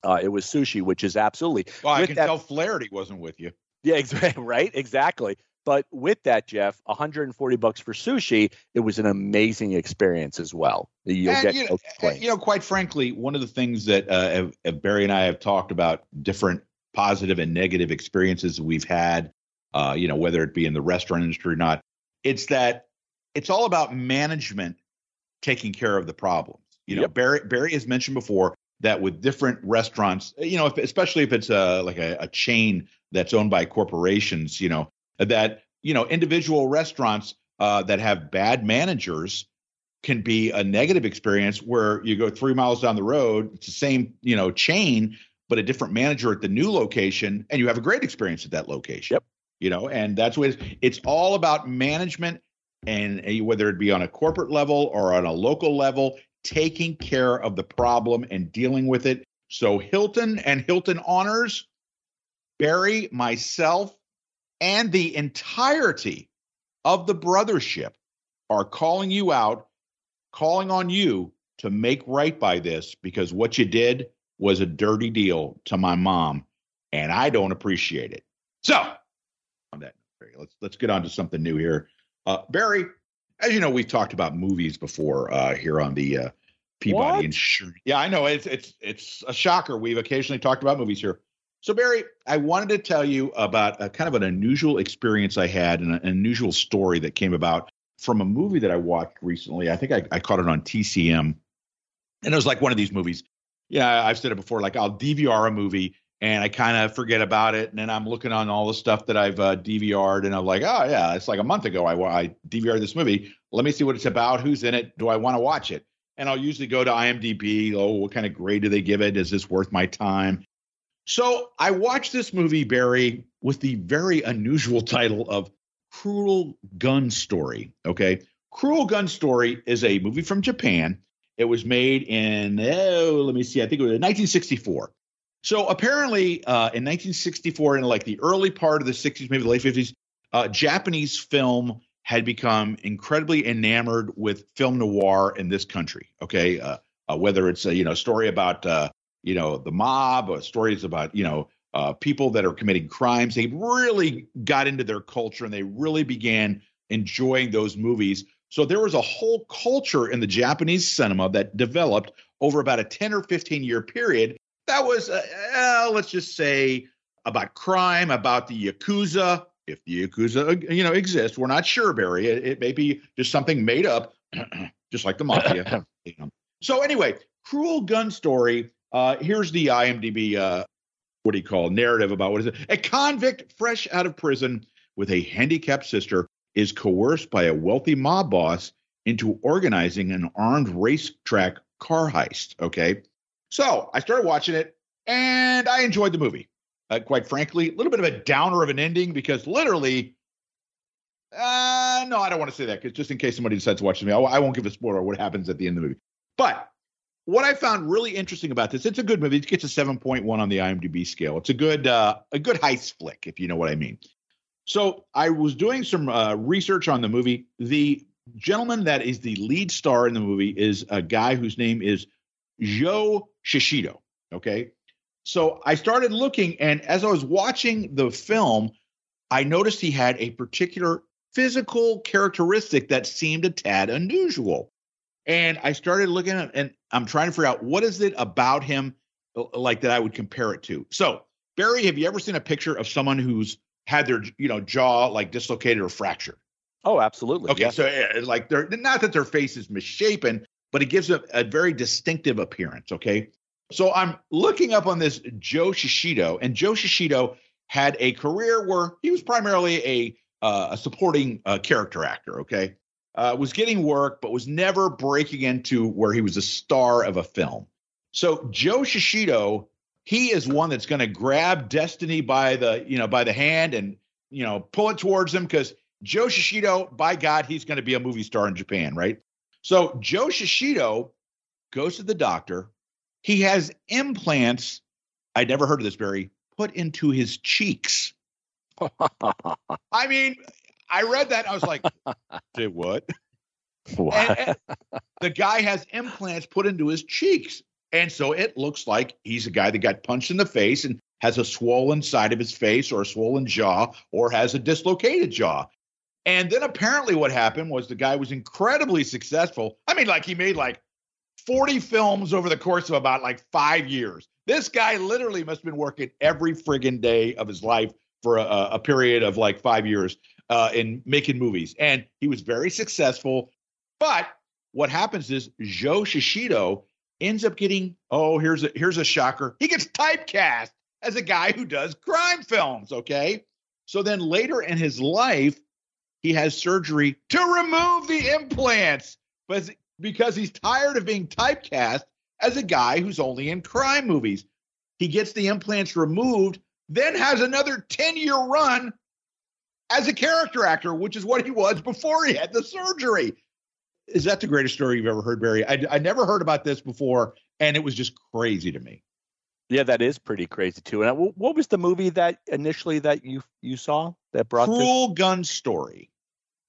Uh, it was sushi which is absolutely well i can that, tell flaherty wasn't with you. Yeah exactly right exactly. But with that jeff 140 bucks for sushi it was an amazing experience as well. You'll and, get you know, you know quite frankly one of the things that uh, barry and i have talked about different positive and negative experiences we've had uh, you know whether it be in the restaurant industry or not it's that it's all about management taking care of the problems. You know, yep. Barry Barry has mentioned before that with different restaurants, you know, if, especially if it's a like a, a chain that's owned by corporations, you know, that you know individual restaurants uh, that have bad managers can be a negative experience where you go three miles down the road, it's the same you know chain, but a different manager at the new location, and you have a great experience at that location. Yep you know and that's what it's, it's all about management and eh, whether it be on a corporate level or on a local level taking care of the problem and dealing with it. So hilton and hilton honors barry myself and the entirety of the brothership are calling you out calling on you to make right by this because what you did was a dirty deal to my mom and i don't appreciate it. So on that. Let's let's get on to something new here. Uh, Barry, as you know, we've talked about movies before uh, here on the uh, Peabody Insurance. Yeah, I know it's it's it's a shocker. We've occasionally talked about movies here. So Barry, I wanted to tell you about a kind of an unusual experience I had and an unusual story that came about from a movie that I watched recently. I think I, I caught it on TCM, and it was like one of these movies. Yeah, I've said it before. Like I'll DVR a movie and I kind of forget about it. And then I'm looking on all the stuff that I've uh, DVR'd, and I'm like, oh yeah, it's like a month ago I, I DVR'd this movie. Let me see what it's about. Who's in it? Do I want to watch it? And I'll usually go to IMDb. Oh, what kind of grade do they give it? Is this worth my time? So I watched this movie, Barry, with the very unusual title of Cruel Gun Story. Okay. Cruel Gun Story is a movie from Japan. It was made in, oh, let me see, I think it was 1964. So apparently, uh, in 1964, in like the early part of the 60s, maybe the late 50s, uh, Japanese film had become incredibly enamored with film noir in this country. Okay, uh, uh whether it's a you know story about uh, you know the mob or stories about you know uh, people that are committing crimes, they really got into their culture and they really began enjoying those movies. So there was a whole culture in the Japanese cinema that developed over about a 10 or 15 year period that was, uh, uh, let's just say, about crime, about the yakuza. If the yakuza, you know, exists, we're not sure, Barry. It, it may be just something made up, just like the mafia. so anyway, Cruel Gun Story. Uh, here's the IMDb. Uh, what do you call narrative about what is it? A convict fresh out of prison with a handicapped sister is coerced by a wealthy mob boss into organizing an armed racetrack car heist. Okay. So I started watching it and I enjoyed the movie. Uh, quite frankly, a little bit of a downer of an ending because literally, uh, no, I don't want to say that because just in case somebody decides to watch the movie, I, I won't give a spoiler what happens at the end of the movie. But what I found really interesting about this, it's a good movie. It gets a 7.1 on the IMDb scale. It's a good, uh, a good heist flick, if you know what I mean. So I was doing some uh, research on the movie. The gentleman that is the lead star in the movie is a guy whose name is Joe Shishido. Okay. So I started looking, and as I was watching the film, I noticed he had a particular physical characteristic that seemed a tad unusual. And I started looking at and I'm trying to figure out what is it about him uh, like that I would compare it to. So, Barry, have you ever seen a picture of someone who's had their you know jaw like dislocated or fractured. Oh, absolutely. Okay, so uh, like they're not that their face is misshapen, but it gives a, a very distinctive appearance. Okay, so I'm looking up on this Joe Shishido, and Joe Shishido had a career where he was primarily a uh, a supporting uh, character actor. Okay, uh, was getting work, but was never breaking into where he was a star of a film. So Joe Shishido he is one that's going to grab destiny by the you know by the hand and you know pull it towards him because Joe Shishido, by God, he's going to be a movie star in Japan, right? So Joe Shishido goes to the doctor. He has implants. I'd never heard of this, Barry. Put into his cheeks. I mean, I read that. I was like, did what? What? And, and the guy has implants put into his cheeks. And so it looks like he's a guy that got punched in the face and has a swollen side of his face or a swollen jaw or has a dislocated jaw. And then apparently what happened was the guy was incredibly successful. I mean, like he made like 40 films over the course of about like five years. This guy literally must have been working every friggin' day of his life for a, a period of like five years uh, in making movies. And he was very successful. But what happens is Joe Shishido ends up getting oh here's a here's a shocker he gets typecast as a guy who does crime films okay so then later in his life he has surgery to remove the implants but because he's tired of being typecast as a guy who's only in crime movies he gets the implants removed then has another 10 year run as a character actor which is what he was before he had the surgery is that the greatest story you've ever heard, Barry? I, I never heard about this before, and it was just crazy to me. Yeah, that is pretty crazy too. And uh, what was the movie that initially that you you saw that brought Cruel this? Gun Story,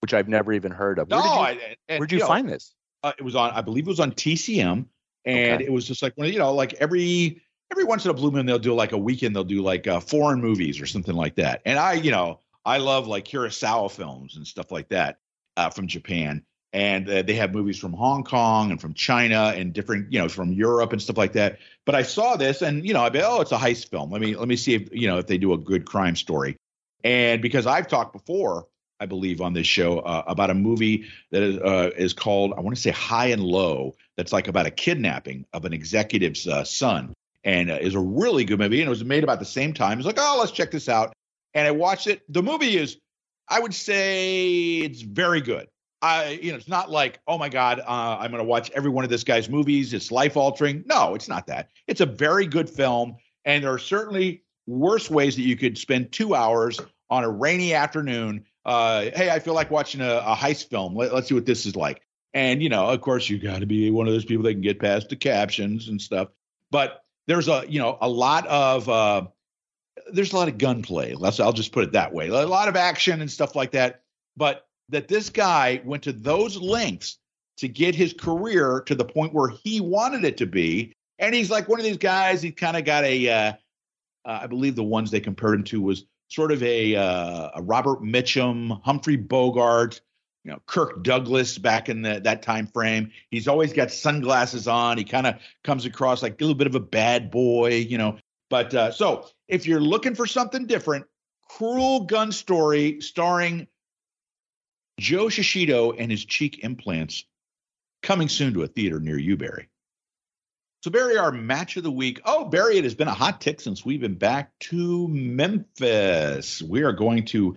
which I've never even heard of. No, where did you, I, and, where'd you, you find know, this? Uh, it was on, I believe it was on TCM, and okay. it was just like when you know, like every every once in a blue moon they'll do like a weekend they'll do like uh, foreign movies or something like that. And I, you know, I love like Kurosawa films and stuff like that uh, from Japan and uh, they have movies from Hong Kong and from China and different, you know, from Europe and stuff like that. But I saw this, and you know, I bet, oh, it's a heist film. Let me let me see if you know if they do a good crime story. And because I've talked before, I believe on this show uh, about a movie that is uh, is called I want to say High and Low. That's like about a kidnapping of an executive's uh, son, and uh, is a really good movie. And it was made about the same time. It's like, oh, let's check this out. And I watched it. The movie is, I would say, it's very good. I, you know, it's not like, oh my God, uh, I'm going to watch every one of this guy's movies. It's life altering. No, it's not that. It's a very good film. And there are certainly worse ways that you could spend two hours on a rainy afternoon. Uh, hey, I feel like watching a, a heist film. Let, let's see what this is like. And, you know, of course, you got to be one of those people that can get past the captions and stuff. But there's a, you know, a lot of, uh, there's a lot of gunplay. Let's, I'll just put it that way. A lot of action and stuff like that. But that this guy went to those lengths to get his career to the point where he wanted it to be. And he's like one of these guys. He kind of got a, uh, uh, I believe the ones they compared him to was sort of a, uh, a Robert Mitchum, Humphrey Bogart, you know, Kirk Douglas back in the, that time frame. He's always got sunglasses on. He kind of comes across like a little bit of a bad boy, you know. But uh, so if you're looking for something different, Cruel Gun Story starring Joe Shishido and his cheek implants coming soon to a theater near you, Barry. So, Barry, our match of the week. Oh, Barry, it has been a hot tick since we've been back to Memphis. We are going to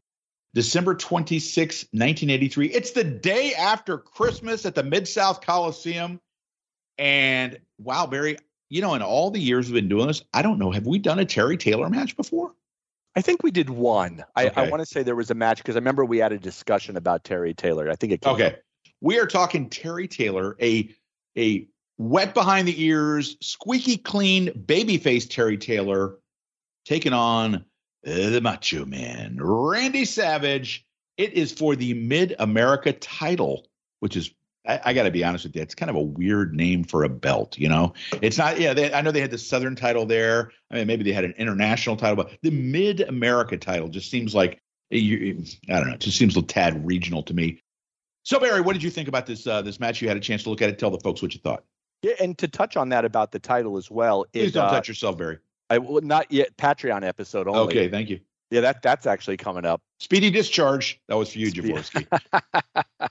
December 26, 1983. It's the day after Christmas at the Mid South Coliseum. And wow, Barry, you know, in all the years we've been doing this, I don't know, have we done a Terry Taylor match before? I think we did one. Okay. I, I want to say there was a match because I remember we had a discussion about Terry Taylor. I think it. okay, up. we are talking Terry Taylor, a a wet behind the ears, squeaky clean, babyface Terry Taylor, taking on the Macho Man, Randy Savage. It is for the Mid America title, which is I, I got to be honest with you, it's kind of a weird name for a belt. You know, it's not. Yeah, they, I know they had the Southern title there. I mean, maybe they had an international title, but the Mid America title just seems like you, I don't know. It just seems a tad regional to me. So Barry, what did you think about this uh, this match? You had a chance to look at it. Tell the folks what you thought. Yeah, and to touch on that about the title as well. Please it, don't uh, touch yourself, Barry. I will not yet Patreon episode only. Okay, thank you. Yeah, that that's actually coming up. Speedy discharge. That was for you, Jaworski.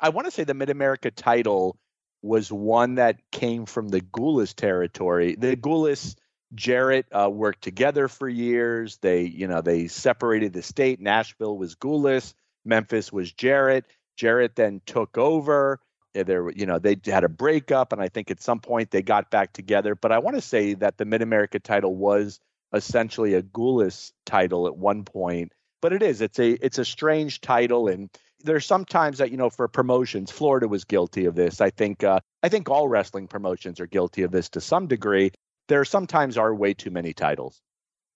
I want to say the Mid America title was one that came from the Gulas territory. The Gulas Jarrett uh, worked together for years. They, you know, they separated the state. Nashville was Gulas, Memphis was Jarrett. Jarrett then took over. There, you know, they had a breakup, and I think at some point they got back together. But I want to say that the Mid America title was essentially a Gulas title at one point. But it is. It's a it's a strange title, and there's sometimes that you know for promotions florida was guilty of this i think uh, i think all wrestling promotions are guilty of this to some degree there sometimes are way too many titles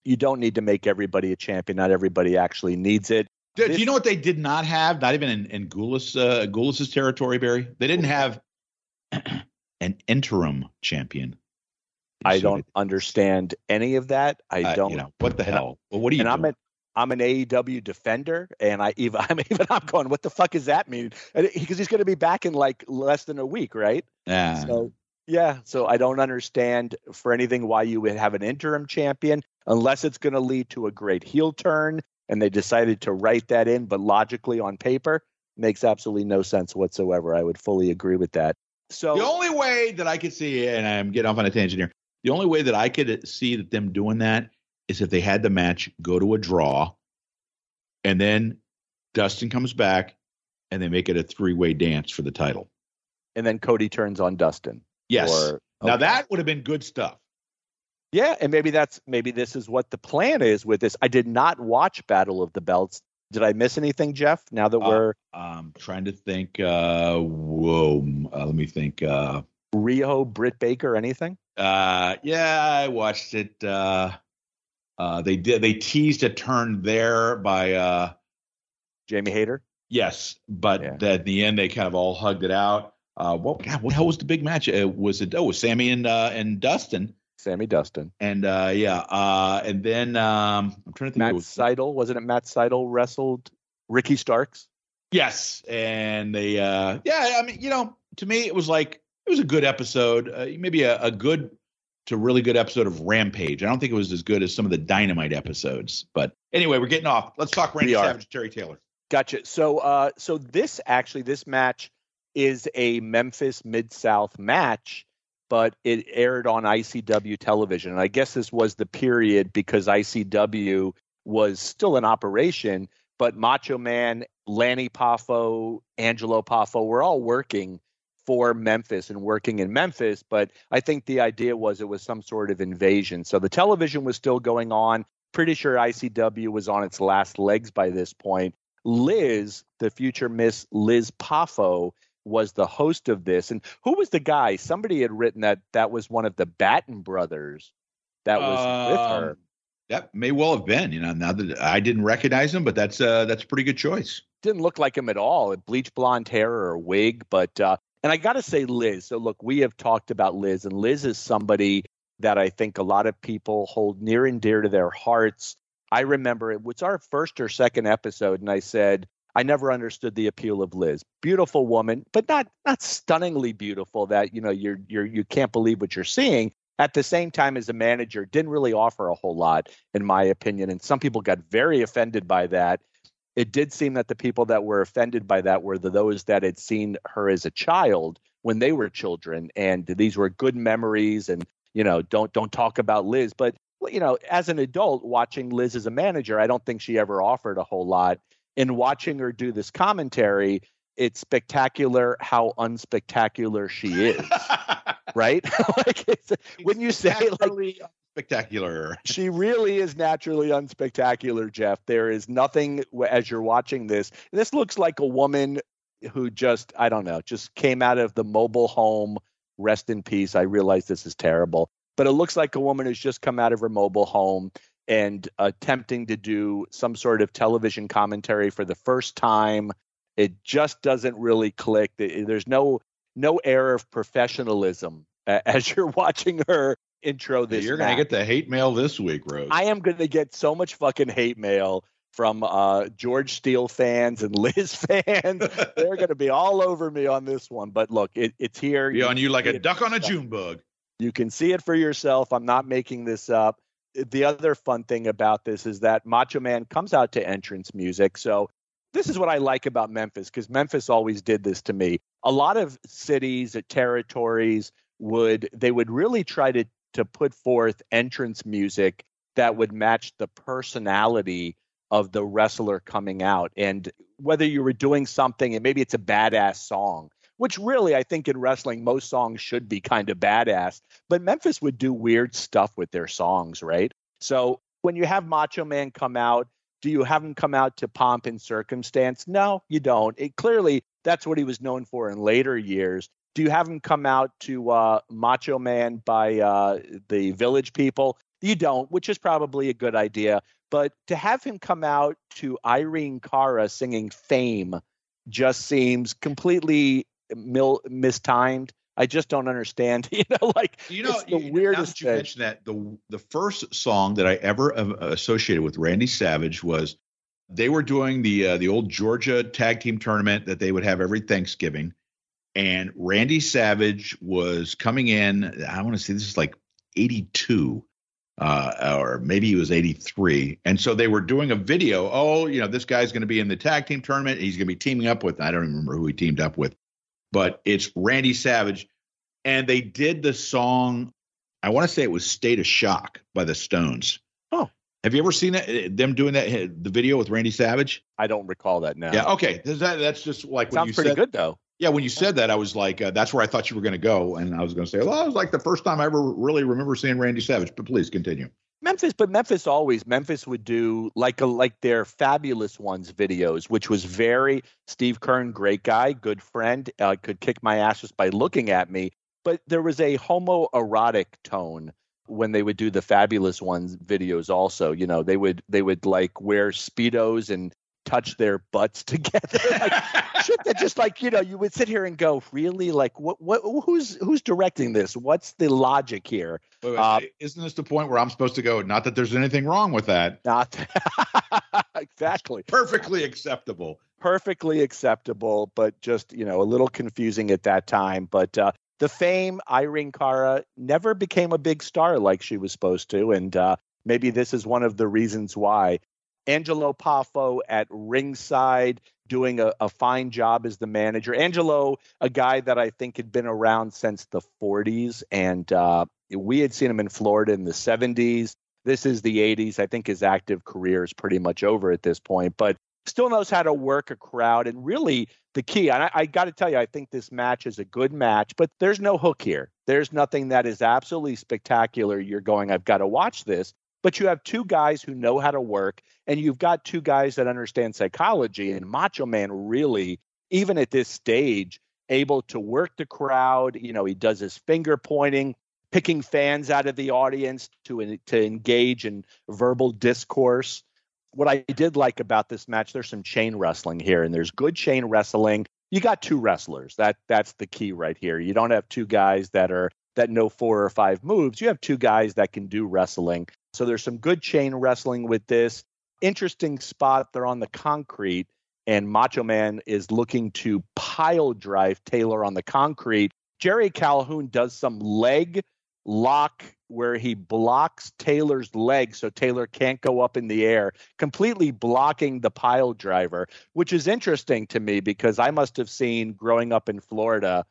you don't need to make everybody a champion not everybody actually needs it do, this, do you know what they did not have not even in, in Gulas, uh, Gulas's territory barry they didn't have an interim champion I don't understand any of that. I uh, don't. You know, what the hell? well, what are you? And doing? I'm at I'm an AEW defender, and I even I'm even I'm going. What the fuck does that mean? Because he's going to be back in like less than a week, right? Yeah. So yeah, so I don't understand for anything why you would have an interim champion unless it's going to lead to a great heel turn, and they decided to write that in, but logically on paper makes absolutely no sense whatsoever. I would fully agree with that. So the only way that I could see, and I'm getting off on a tangent here, the only way that I could see that them doing that is if they had the match go to a draw and then Dustin comes back and they make it a three way dance for the title. And then Cody turns on Dustin. Yes. Or, okay. Now that would have been good stuff. Yeah, and maybe that's maybe this is what the plan is with this. I did not watch Battle of the Belts. Did I miss anything, Jeff? Now that uh, we're um trying to think uh whoa, uh, let me think uh Riho, Britt Baker, anything? Uh yeah, I watched it uh uh, they did. They teased a turn there by uh, Jamie Hayter. Yes, but yeah. at the end they kind of all hugged it out. Uh, what God, what the hell was the big match? Uh, was it oh, it was Sammy and uh, and Dustin. Sammy Dustin. And uh, yeah, uh, and then um, I'm trying to think. Matt was, Sydal wasn't it? Matt Sydal wrestled Ricky Starks. Yes, and they uh, yeah, I mean, you know, to me it was like it was a good episode, uh, maybe a, a good to really good episode of Rampage. I don't think it was as good as some of the Dynamite episodes, but anyway, we're getting off. Let's talk Randy Savage, Terry Taylor. Gotcha. So, uh, so this actually, this match is a Memphis Mid South match, but it aired on ICW television. And I guess this was the period because ICW was still in operation, but Macho Man, Lanny Poffo, Angelo Poffo were all working for Memphis and working in Memphis, but I think the idea was it was some sort of invasion. So the television was still going on. Pretty sure ICW was on its last legs by this point. Liz, the future Miss Liz Poffo, was the host of this. And who was the guy? Somebody had written that that was one of the Batten brothers that was um, with her. That may well have been. You know, now that I didn't recognize him, but that's uh, that's a pretty good choice. Didn't look like him at all. Bleach blonde hair or a wig, but uh, and I got to say, Liz. So, look, we have talked about Liz, and Liz is somebody that I think a lot of people hold near and dear to their hearts. I remember it was our first or second episode, and I said, I never understood the appeal of Liz. Beautiful woman, but not not stunningly beautiful that you know you're you're you can't believe what you're seeing. At the same time, as a manager, didn't really offer a whole lot, in my opinion. And some people got very offended by that it did seem that the people that were offended by that were the, those that had seen her as a child when they were children, and these were good memories. And you know, don't don't talk about Liz, but you know, as an adult watching Liz as a manager, I don't think she ever offered a whole lot. In watching her do this commentary, it's spectacular how unspectacular she is. right? like when you say like spectacular. she really is naturally unspectacular, Jeff. There is nothing as you're watching this. This looks like a woman who just I don't know, just came out of the mobile home. Rest in peace. I realize this is terrible, but it looks like a woman who's just come out of her mobile home and attempting to do some sort of television commentary for the first time. It just doesn't really click. There's no no air of professionalism as you're watching her intro this. You're going to get the hate mail this week, Rose. I am going to get so much fucking hate mail from uh, George Steele fans and Liz fans. They're going to be all over me on this one. But look, it, it's here. Yeah, on you like a duck on a June bug. You can see it for yourself. I'm not making this up. The other fun thing about this is that Macho Man comes out to entrance music. So this is what I like about Memphis because Memphis always did this to me. A lot of cities, territories would they would really try to to put forth entrance music that would match the personality of the wrestler coming out. And whether you were doing something and maybe it's a badass song, which really I think in wrestling, most songs should be kind of badass, but Memphis would do weird stuff with their songs, right? So when you have Macho Man come out, do you have him come out to pomp and circumstance? No, you don't. It clearly that's what he was known for in later years do you have him come out to uh, Macho Man by uh, the Village People? You don't, which is probably a good idea. But to have him come out to Irene Cara singing Fame just seems completely mil- mistimed. I just don't understand. You know, like you know, the you, weirdest. you mentioned that the the first song that I ever uh, associated with Randy Savage was they were doing the uh, the old Georgia tag team tournament that they would have every Thanksgiving, and Randy Savage was coming in. I want to say this is like 82, uh, or maybe he was 83. And so they were doing a video. Oh, you know, this guy's going to be in the tag team tournament. He's going to be teaming up with. I don't remember who he teamed up with, but it's Randy Savage. And they did the song. I want to say it was "State of Shock" by the Stones. Oh, have you ever seen that? Them doing that the video with Randy Savage? I don't recall that now. Yeah. Okay. That, that's just like sounds pretty said, good though. Yeah, when you said that, I was like, uh, that's where I thought you were going to go, and I was going to say, well, that was like the first time I ever really remember seeing Randy Savage. But please continue. Memphis, but Memphis always Memphis would do like a like their fabulous ones videos, which was very Steve Keirn, great guy, good friend, uh, could kick my ass just by looking at me. But there was a homoerotic tone when they would do the fabulous ones videos. Also, you know, they would they would like wear speedos and touch their butts together. like, shit that just like you know you would sit here and go, really? Like what? What? Who's who's directing this? What's the logic here? Wait, wait, uh, isn't this the point where I'm supposed to go? Not that there's anything wrong with that. Not exactly. Perfectly acceptable. Perfectly acceptable, but just you know a little confusing at that time. But uh, the fame Irene Cara never became a big star like she was supposed to, and uh, maybe this is one of the reasons why. Angelo Poffo at ringside doing a, a, fine job as the manager. Angelo, a guy that I think had been around since the 40s, and uh, we had seen him in Florida in the 70s. This is the 80s. I think his active career is pretty much over at this point, but still knows how to work a crowd. And really, the key, and I, I got to tell you, I think this match is a good match, but there's no hook here. There's nothing that is absolutely spectacular. You're going, I've got to watch this but you have two guys who know how to work, and you've got two guys that understand psychology. And Macho Man really, even at this stage, able to work the crowd. You know, he does his finger pointing, picking fans out of the audience to to engage in verbal discourse. What I did like about this match, there's some chain wrestling here, and there's good chain wrestling. You got two wrestlers. That that's the key right here. You don't have two guys that are that know four or five moves. You have two guys that can do wrestling. So there's some good chain wrestling with this. Interesting spot. They're on the concrete, and Macho Man is looking to pile drive Taylor on the concrete. Jerry Calhoun does some leg lock where he blocks Taylor's leg so Taylor can't go up in the air, completely blocking the pile driver, which is interesting to me because I must have seen growing up in Florida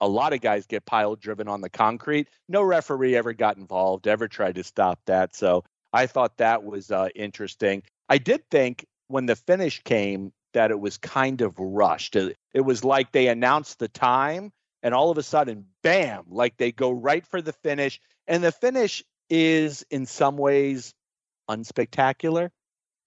a lot of guys get pile driven on the concrete. No referee ever got involved, ever tried to stop that. So I thought that was uh, interesting. I did think when the finish came that it was kind of rushed. It, was like they announced the time and all of a sudden, bam, like they go right for the finish. And the finish is in some ways unspectacular.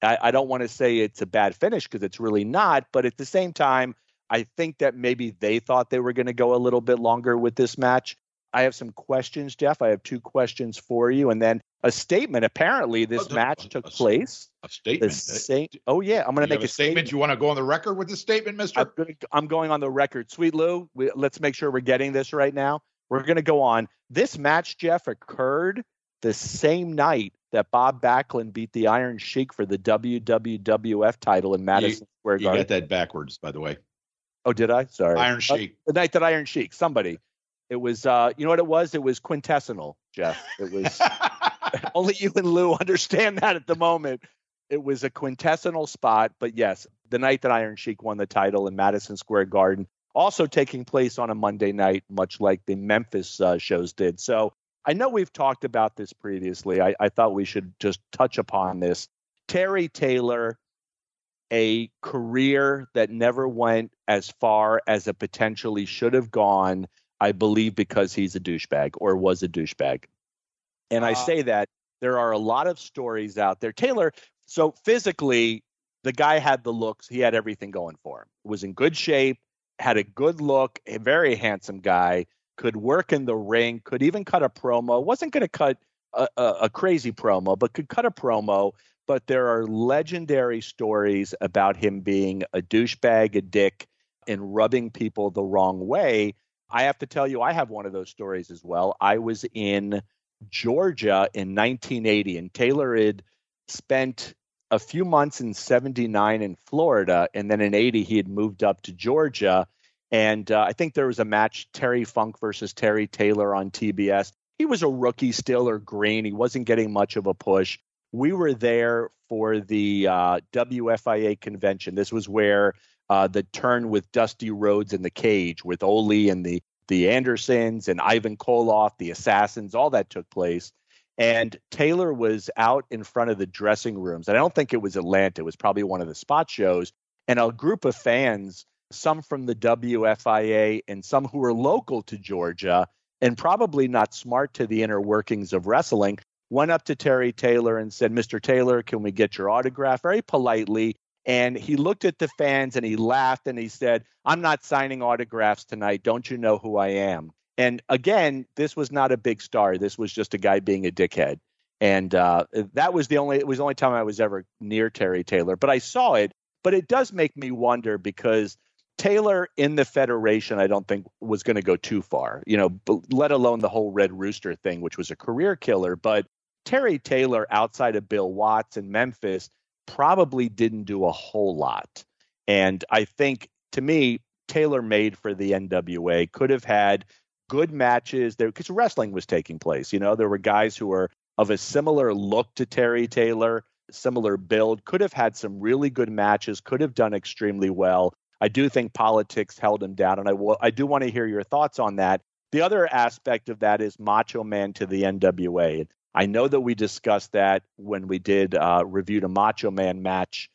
I, I don't want to say it's a bad finish because it's really not, but at the same time, I think that maybe they thought they were going to go a little bit longer with this match. I have some questions, Jeff. I have two questions for you, and then a statement. Apparently, oh, this oh, match took a, place. A statement. Same, oh yeah, I'm going to make a statement. statement. You want to go on the record with the statement, Mister? I'm, gonna, I'm, going on the record. Sweet Lou, we, let's make sure we're getting this right now. We're going to go on. This match, Jeff, occurred the same night that Bob Backlund beat the Iron Sheik for the WWF title in Madison you, Square Garden. You got that backwards, by the way. Oh, did I? Sorry. Iron uh, Sheik. Uh, the night that Iron Sheik. Somebody. It was. uh You know what it was? It was quintessential, Jeff. It was. only you and Lou understand that at the moment. It was a quintessential spot, but yes, the night that Iron Sheik won the title in Madison Square Garden, also taking place on a Monday night, much like the Memphis uh, shows did. So I know we've talked about this previously. I, I thought we should just touch upon this. Terry Taylor, a career that never went as far as it potentially should have gone, I believe, because he's a douchebag or was a douchebag. And uh, I say that there are a lot of stories out there. Taylor, so physically, the guy had the looks, he had everything going for him, was in good shape, had a good look, a very handsome guy could work in the ring, could even cut a promo. wasn't going to cut a, a, a, crazy promo, but could cut a promo. But there are legendary stories about him being a douchebag, a dick, and rubbing people the wrong way. I have to tell you, I have one of those stories as well. I was in Georgia in 1980, and Taylor had spent a few months in 79 in Florida, and then in 80, he had moved up to Georgia and uh, I think there was a match, Terry Funk versus Terry Taylor on TBS. He was a rookie still or green. He wasn't getting much of a push. We were there for the uh, WFIA convention. This was where uh, the turn with Dusty Rhodes in the cage with Ole and the the Andersons and Ivan Koloff, the Assassins, all that took place. And Taylor was out in front of the dressing rooms. And I don't think it was Atlanta. It was probably one of the spot shows. And a group of fans some from the WFIA, and some who were local to Georgia and probably not smart to the inner workings of wrestling, went up to Terry Taylor and said, Mr. Taylor, can we get your autograph? Very politely. And he looked at the fans and he laughed and he said, I'm not signing autographs tonight. Don't you know who I am? And again, this was not a big star. This was just a guy being a dickhead. And uh, that was the only it was the only time I was ever near Terry Taylor. But I saw it. But it does make me wonder because Taylor in the Federation, I don't think was going to go too far, you know, let alone the whole Red Rooster thing, which was a career killer. But Terry Taylor, outside of Bill Watts in Memphis, probably didn't do a whole lot. And I think, to me, Taylor made for the NWA could have had good matches there because wrestling was taking place. You know, there were guys who were of a similar look to Terry Taylor, similar build, could have had some really good matches, could have done extremely well. I do think politics held him down, and I I do want to hear your thoughts on that. The other aspect of that is Macho Man to the NWA. I know that we discussed that when we did uh, review the Macho Man match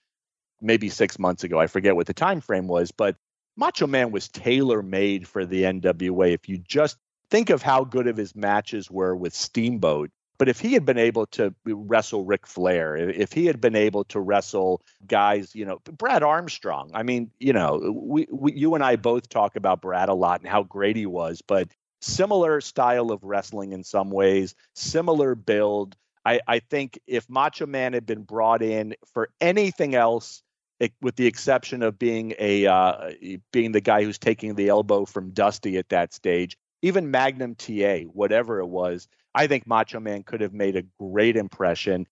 maybe six months ago. I forget what the time frame was, but Macho Man was tailor made for the NWA. If you just think of how good of his matches were with Steamboat but if he had been able to wrestle Ric Flair, if he had been able to wrestle guys, you know, Brad Armstrong, I mean, you know, we, we, you and I both talk about Brad a lot and how great he was, but similar style of wrestling in some ways, similar build. I, I think if Macho Man had been brought in for anything else, it, with the exception of being a uh, being the guy who's taking the elbow from Dusty at that stage, even Magnum TA, whatever it was, I think Macho Man could have made a great impression.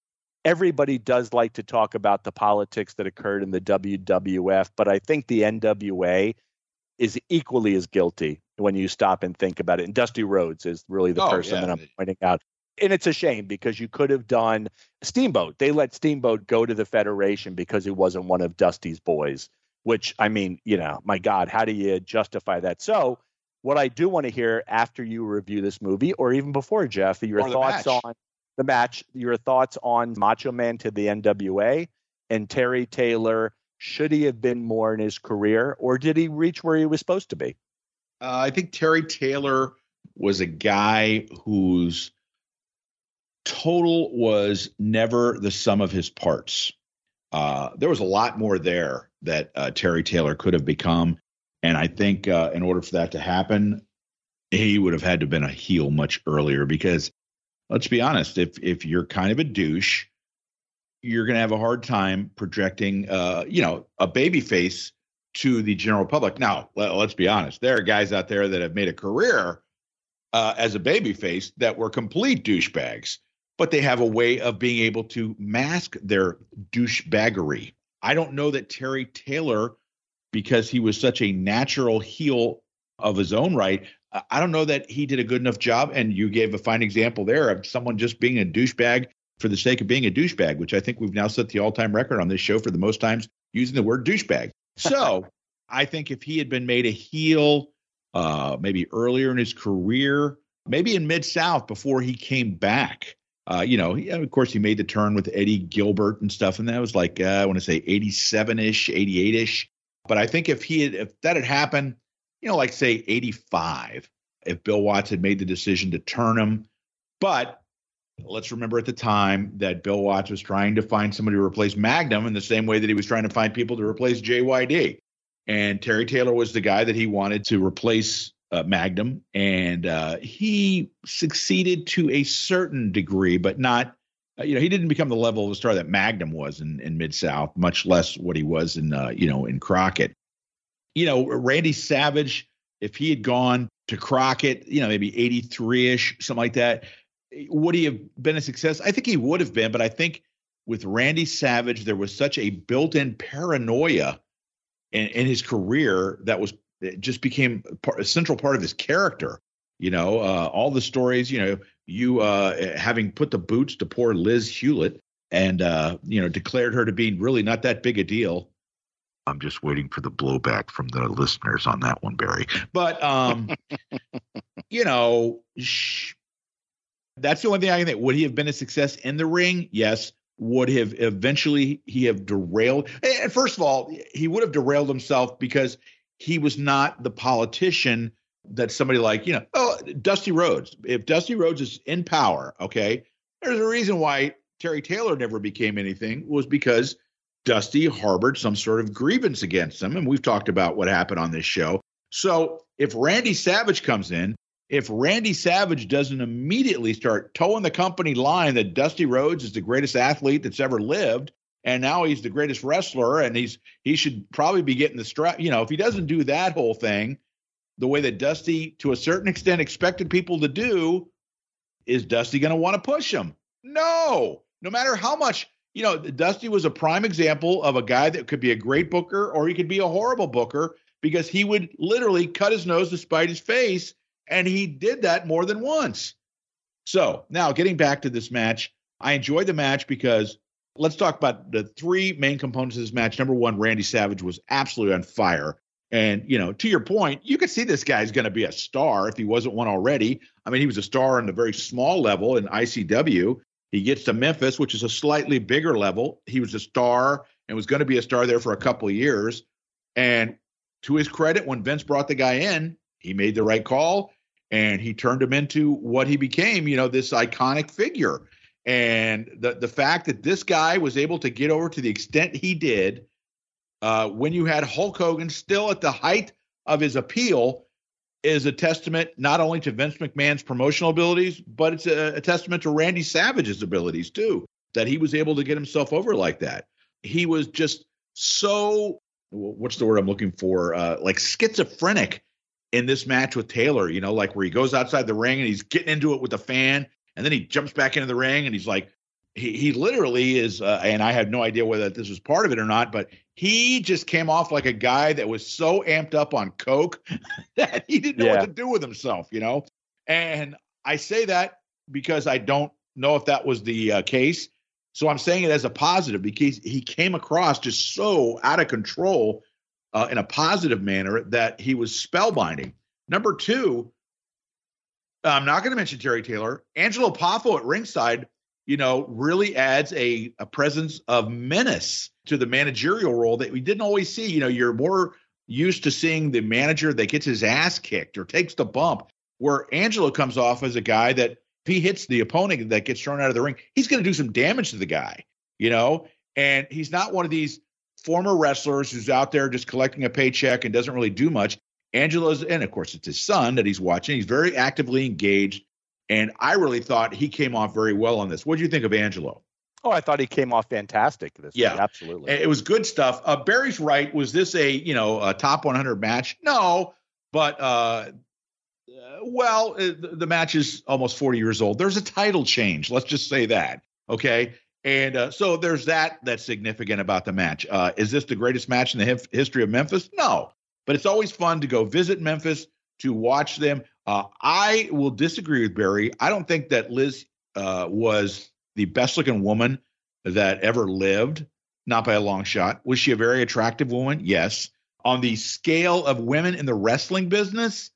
Everybody does like to talk about the politics that occurred in the WWF, but I think the NWA is equally as guilty when you stop and think about it. And Dusty Rhodes is really the oh, person yeah. that I'm pointing out. And it's a shame because you could have done Steamboat. They let Steamboat go to the Federation because he wasn't one of Dusty's boys, which I mean, you know, my God, how do you justify that? So What I do want to hear after you review this movie, or even before Jeff, your thoughts match. on the match, your thoughts on Macho Man to the NWA and Terry Taylor. Should he have been more in his career, or did he reach where he was supposed to be? Uh, I think Terry Taylor was a guy whose total was never the sum of his parts. Uh, there was a lot more there that uh, Terry Taylor could have become. And I think uh, in order for that to happen, he would have had to have been a heel much earlier because let's be honest, if if you're kind of a douche, you're going to have a hard time projecting, uh, you know, a baby face to the general public. Now, let, us be honest, there are guys out there that have made a career uh, as a baby face that were complete douchebags, but they have a way of being able to mask their douchebaggery. I don't know that Terry Taylor, because he was such a natural heel of his own right, I don't know that he did a good enough job. And you gave a fine example there of someone just being a douchebag for the sake of being a douchebag, which I think we've now set the all time record on this show for the most times using the word douchebag. So I think if he had been made a heel uh, maybe earlier in his career, maybe in Mid South before he came back, uh, you know, he, of course, he made the turn with Eddie Gilbert and stuff, and that was like uh, I want to say 87 ish, 88 ish. But I think if he had, if that had happened, you know, like say 85, if Bill Watts had made the decision to turn him. But let's remember at the time that Bill Watts was trying to find somebody to replace Magnum in the same way that he was trying to find people to replace JYD. And Terry Taylor was the guy that he wanted to replace uh, Magnum. And uh, he succeeded to a certain degree, but not. Uh, you know, he didn't become the level of a star that Magnum was in, in Mid South, much less what he was in, uh, you know, in Crockett you know, Randy Savage, if he had gone to Crockett, you know, maybe 83 ish, something like that, would he have been a success? I think he would have been, but I think with Randy Savage, there was such a built in paranoia in, in, his career that was just became part, a central part of his character. You know, uh, all the stories, you know, you uh, having put the boots to poor Liz Hulette and, uh, you know, declared her to be really not that big a deal. I'm just waiting for the blowback from the listeners on that one, Barry. But um, you know, sh- that's the only thing I can think. Would he have been a success in the ring? Yes. Would have eventually he have derailed? And first of all, he would have derailed himself because he was not the politician that somebody like you know, oh, Dusty Rhodes. If Dusty Rhodes is in power, okay, there's a reason why Terry Taylor never became anything was because Dusty harbored some sort of grievance against him. And we've talked about what happened on this show. So if Randy Savage comes in, if Randy Savage doesn't immediately start toeing the company line that Dusty Rhodes is the greatest athlete that's ever lived, and now he's the greatest wrestler, and he's he should probably be getting the strap. You know, if he doesn't do that whole thing, the way that Dusty, to a certain extent, expected people to do, is Dusty going to want to push him? No. No matter how much you know, Dusty was a prime example of a guy that could be a great booker or he could be a horrible booker because he would literally cut his nose to spite his face. And he did that more than once. So now getting back to this match, I enjoyed the match because let's talk about the three main components of this match. Number one, Randy Savage was absolutely on fire. And, you know, to your point, you could see this guy's going to be a star if he wasn't one already. I mean, he was a star on a very small level in ICW. He gets to Memphis, which is a slightly bigger level. He was a star and was going to be a star there for a couple of years. And to his credit, when Vince brought the guy in, he made the right call and he turned him into what he became, you know, this iconic figure. And the the fact that this guy was able to get over to the extent he did, uh, when you had Hulk Hogan still at the height of his appeal, is a testament not only to Vince McMahon's promotional abilities, but it's a, a, testament to Randy Savage's abilities too, that he was able to get himself over like that. He was just so what's the word I'm looking for? Uh, like schizophrenic in this match with Taylor, you know, like where he goes outside the ring and he's getting into it with the fan, and then he jumps back into the ring and he's like, he he literally is, uh, and I have no idea whether this was part of it or not, but he just came off like a guy that was so amped up on coke that he didn't know yeah. what to do with himself, you know. And I say that because I don't know if that was the uh, case. So I'm saying it as a positive because he came across just so out of control uh, in a positive manner that he was spellbinding. Number two, I'm not going to mention Terry Taylor. Angelo Poffo at ringside, you know, really adds a, a presence of menace to the managerial role that we didn't always see. You know, you're more used to seeing the manager that gets his ass kicked or takes the bump, where Angelo comes off as a guy that if he hits the opponent that gets thrown out of the ring, he's going to do some damage to the guy, you know? And he's not one of these former wrestlers who's out there just collecting a paycheck and doesn't really do much. Angelo's, and of course, it's his son that he's watching. He's very actively engaged. And I really thought he came off very well on this. What do you think of Angelo? Oh, I thought he came off fantastic this yeah. Week. Absolutely. It was good stuff. Uh, Barry's right. Was this a, you know, a top 100 match? No, but, uh, well, uh, the match is almost 40 years old. There's a title change. Let's just say that. Okay. And uh, so there's that that's significant about the match. Uh, is this the greatest match in the hif- history of Memphis? No, but it's always fun to go visit Memphis to watch them. Uh, I will disagree with Barry. I don't think that Liz uh, was the best looking woman that ever lived, not by a long shot. Was she a very attractive woman? Yes. On the scale of women in the wrestling business,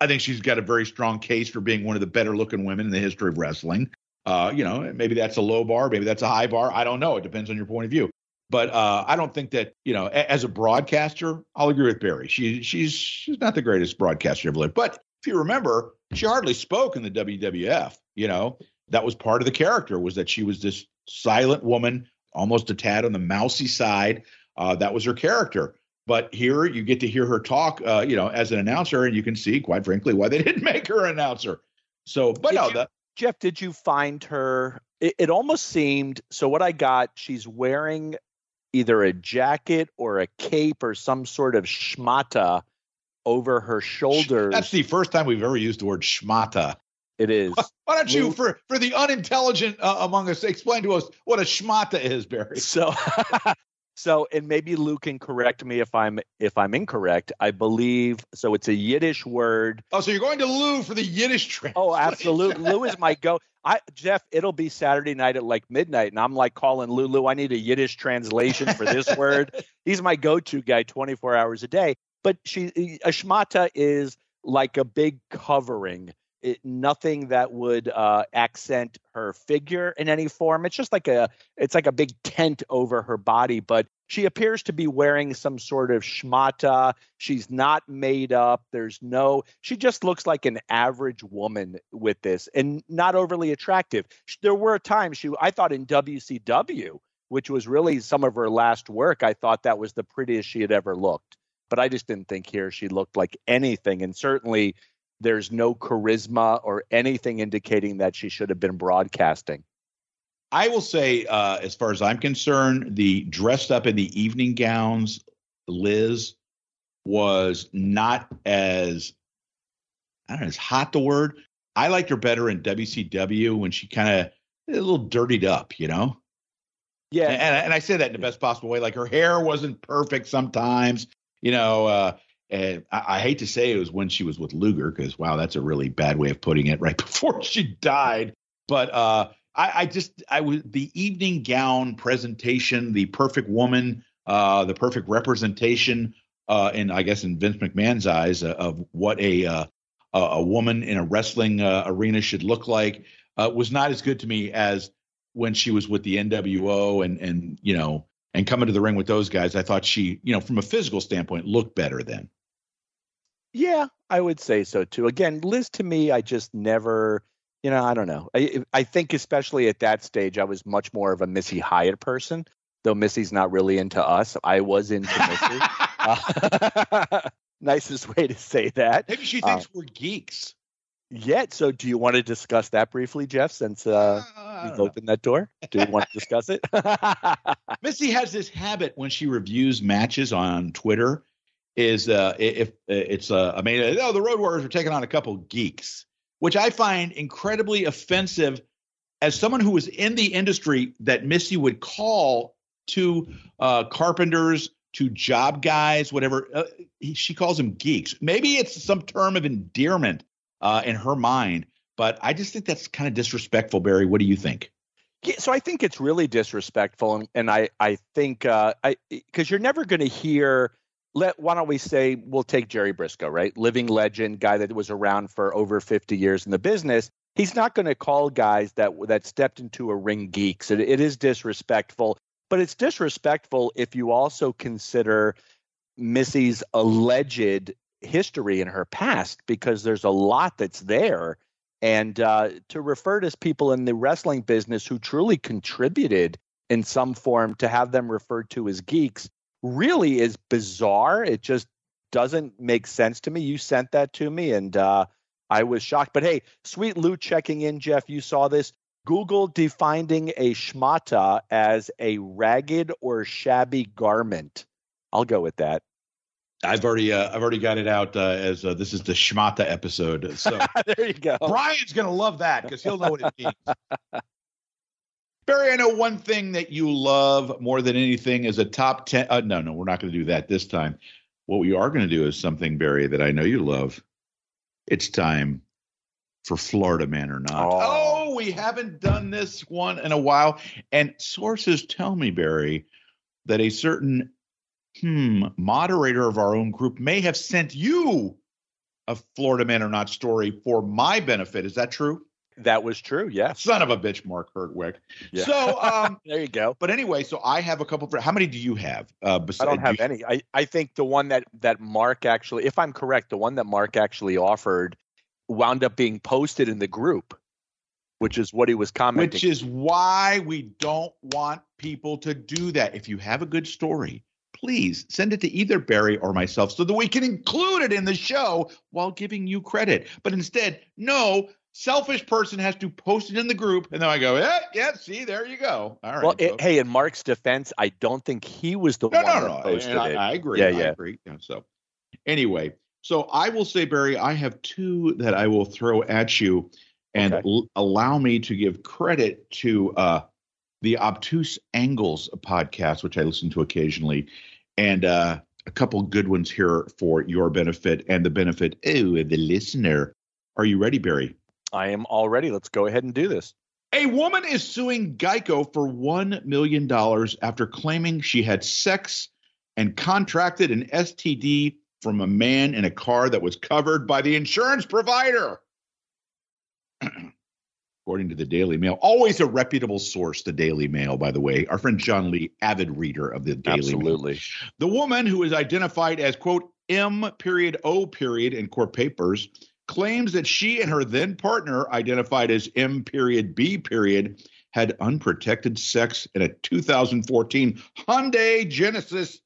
I think she's got a very strong case for being one of the better looking women in the history of wrestling. Uh, you know, maybe that's a low bar, maybe that's a high bar. I don't know. It depends on your point of view. But uh, I don't think that you know, a- as a broadcaster, I'll agree with Barry. She she's she's not the greatest broadcaster ever lived. But if you remember, she hardly spoke in the WWF. You know, that was part of the character was that she was this silent woman, almost a tad on the mousy side. Uh, that was her character. But here you get to hear her talk, uh, you know, as an announcer, and you can see, quite frankly, why they didn't make her an announcer. So, but did no, you, the, Jeff, did you find her? It, it almost seemed. So what I got, she's wearing either a jacket or a cape or some sort of schmata over her shoulders. That's the first time we've ever used the word schmata. It is. Why don't you, for for the unintelligent uh, among us, explain to us what a schmata is, Barry? So, so, and maybe Lou can correct me if I'm if I'm incorrect. I believe so. It's a Yiddish word. Oh, so you're going to Lou for the Yiddish translation? Oh, absolutely. Lou is my go. I Jeff, it'll be Saturday night at like midnight, and I'm like calling Lulu. I need a Yiddish translation for this word. He's my go-to guy, 24 hours a day. But she, a shmata is like a big covering it, nothing that would uh, accent her figure in any form. It's just like a it's like a big tent over her body, but she appears to be wearing some sort of schmata. She's not made up. There's no. She just looks like an average woman with this, and not overly attractive. There were times she I thought in WCW, which was really some of her last work, I thought that was the prettiest she had ever looked. But I just didn't think here she looked like anything, and certainly there's no charisma or anything indicating that she should have been broadcasting. I will say, uh, as far as I'm concerned, the dressed up in the evening gowns, Liz was not as I don't know, is hot the word. I liked her better in WCW when she kind of a little dirtied up, you know. Yeah, and, and I say that in the best possible way. Like her hair wasn't perfect sometimes, you know. Uh, and I, I, hate to say it was when she was with Luger because wow, that's a really bad way of putting it. Right before she died, but uh, I, I, just I was the evening gown presentation, the perfect woman, uh, the perfect representation, uh, in I guess in Vince McMahon's eyes uh, of what a uh, a woman in a wrestling uh, arena should look like uh, was not as good to me as when she was with the NWO and and you know and coming to the ring with those guys. I thought she you know from a physical standpoint looked better then. Yeah, I would say so too. Again, Liz to me, I just never, you know, I don't know. I I think especially at that stage, I was much more of a Missy Hyatt person. Though Missy's not really into us, I was into Missy. uh, nicest way to say that. Maybe she thinks uh, we're geeks. Yet, so do you want to discuss that briefly, Jeff? Since uh, uh we've opened that door, do you want to discuss it? Missy has this habit when she reviews matches on Twitter is uh, if uh, it's uh, I mean, oh, the Road Warriors are taking on a couple geeks, which I find incredibly offensive as someone who was in the industry that Missy would call to uh, carpenters, to job guys, whatever. Uh, he, she calls them geeks. Maybe it's some term of endearment uh, in her mind, but I just think that's kind of disrespectful, Barry. What do you think? Yeah, so I think it's really disrespectful, and, and I I think uh, I because you're never going to hear let why don't we say we'll take Jerry Brisco, right? Living legend, guy that was around for over 50 years in the business. He's not going to call guys that that stepped into a ring geeks. It, it is disrespectful, but it's disrespectful if you also consider Missy's alleged history in her past because there's a lot that's there. And uh, to refer to people in the wrestling business who truly contributed in some form to have them referred to as geeks really is bizarre. It just doesn't make sense to me. You sent that to me, and uh, I was shocked. But hey, sweet Lou checking in, Jeff. You saw this. Google defining a schmata as a ragged or shabby garment. I'll go with that. I've already uh, I've already got it out uh, as uh, this is the schmata episode. So there you go. Brian's gonna love that because he'll know what it means. Barry, I know one thing that you love more than anything is a top 10. Uh, no, no, we're not going to do that this time. What we are going to do is something, Barry, that I know you love. It's time for Florida Man or Not. Oh. oh, we haven't done this one in a while. And sources tell me, Barry, that a certain hmm, moderator of our own group may have sent you a Florida Man or Not story for my benefit. Is that true? That was true. Yeah. Son of a bitch, Mark Hurtwick. Yeah. So um, there you go. But anyway, so I have a couple. For, how many do you have? Uh, besides, I don't have do any. I, I think the one that that Mark actually, if I'm correct, the one that Mark actually offered wound up being posted in the group, which is what he was commenting. Which is why we don't want people to do that. If you have a good story, please send it to either Barry or myself so that we can include it in the show while giving you credit. But instead, no, selfish person has to post it in the group, and then I go, yeah, yeah, see, there you go. All right. Well, it, hey, in Mark's defense, I don't think he was the no, one no, no, posted I, it. I, agree. Yeah, I yeah. agree. Yeah, so, anyway, so I will say, Barry, I have two that I will throw at you, and okay. l- allow me to give credit to uh, the Obtuse Angles podcast, which I listen to occasionally, and uh, a couple good ones here for your benefit and the benefit of the listener. Are you ready, Barry? I am all ready. Let's go ahead and do this. A woman is suing Geico for $1 million after claiming she had sex and contracted an STD from a man in a car that was covered by the insurance provider. According to the Daily Mail, always a reputable source, the Daily Mail, by the way. Our friend John Lee, avid reader of the Daily Absolutely. Mail. The woman who is identified as, quote, M period O period in court papers claims that she and her then partner, identified as M period B period, had unprotected sex in a 2014 Hyundai Genesis.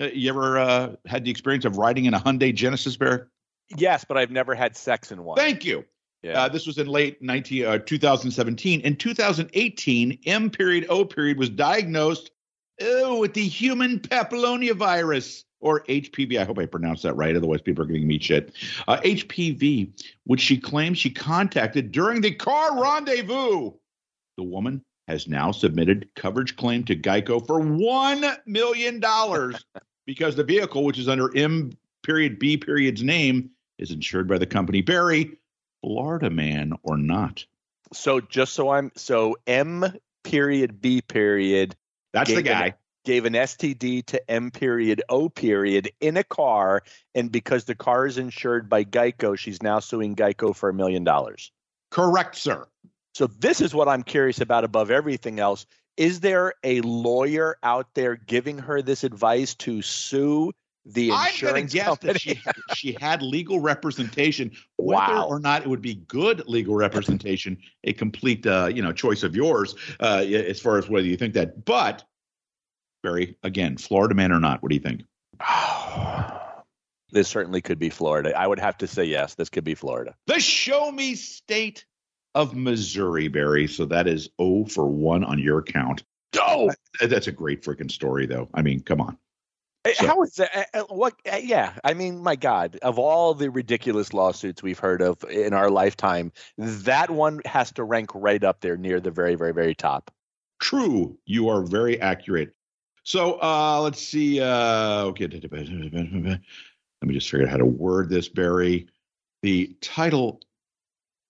Uh, you ever uh, had the experience of riding in a Hyundai Genesis, Bear? Yes, but I've never had sex in one. Thank you. Yeah. Uh, this was in late 19, uh, 2017. In 2018, M period O period was diagnosed oh, with the human papillomavirus or HPV. I hope I pronounced that right. Otherwise, people are giving me shit. Uh, HPV, which she claims she contacted during the car rendezvous. The woman has now submitted coverage claim to Geico for $1 million because the vehicle, which is under M period B period's name, is insured by the company Barry, Florida man or not. So just so I'm so M period B period. That's the guy gave an STD to M period O period in a car, and because the car is insured by Geico, she's now suing Geico for a million dollars. Correct, sir. So this is what I'm curious about above everything else. Is there a lawyer out there giving her this advice to sue the insurance I'm going to guess company? that she she had legal representation. Whether wow. or not it would be good legal representation, a complete uh, you know choice of yours uh, as far as whether you think that. But Barry, again, Florida man or not, what do you think? this certainly could be Florida. I would have to say yes. This could be Florida. The show me state of Missouri, Barry. So that is 0 for 1 on your count. Oh, that's a great freaking story, though. I mean, come on. So. How is that? Uh, uh, what? Uh, yeah, I mean, my God, of all the ridiculous lawsuits we've heard of in our lifetime, that one has to rank right up there near the very, very, very top. True, you are very accurate. So uh, let's see. Uh, okay, let me just figure out how to word this, Barry. The title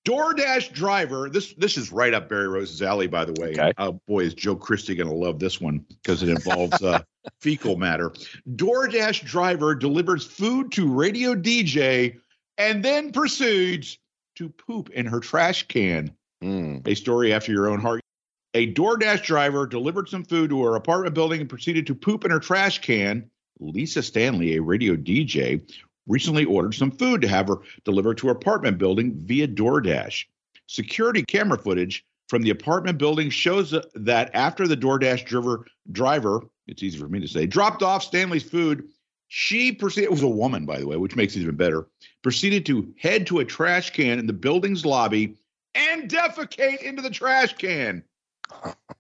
DoorDash driver. This this is right up Barry Rose's alley, by the way. Okay. Oh boy, is Joe Christie going to love this one because it involves uh, fecal matter. DoorDash driver delivers food to radio DJ and then proceeds to poop in her trash can. Mm. A story after your own heart. A DoorDash driver delivered some food to her apartment building and proceeded to poop in her trash can. Lisa Stanley, a radio DJ, recently ordered some food to have her delivered to her apartment building via DoorDash. Security camera footage from the apartment building shows that after the DoorDash driver, driver, it's easy for me to say, dropped off Stanley's food, she proceeded, it was a woman, by the way, which makes it even better, proceeded to head to a trash can in the building's lobby and defecate into the trash can.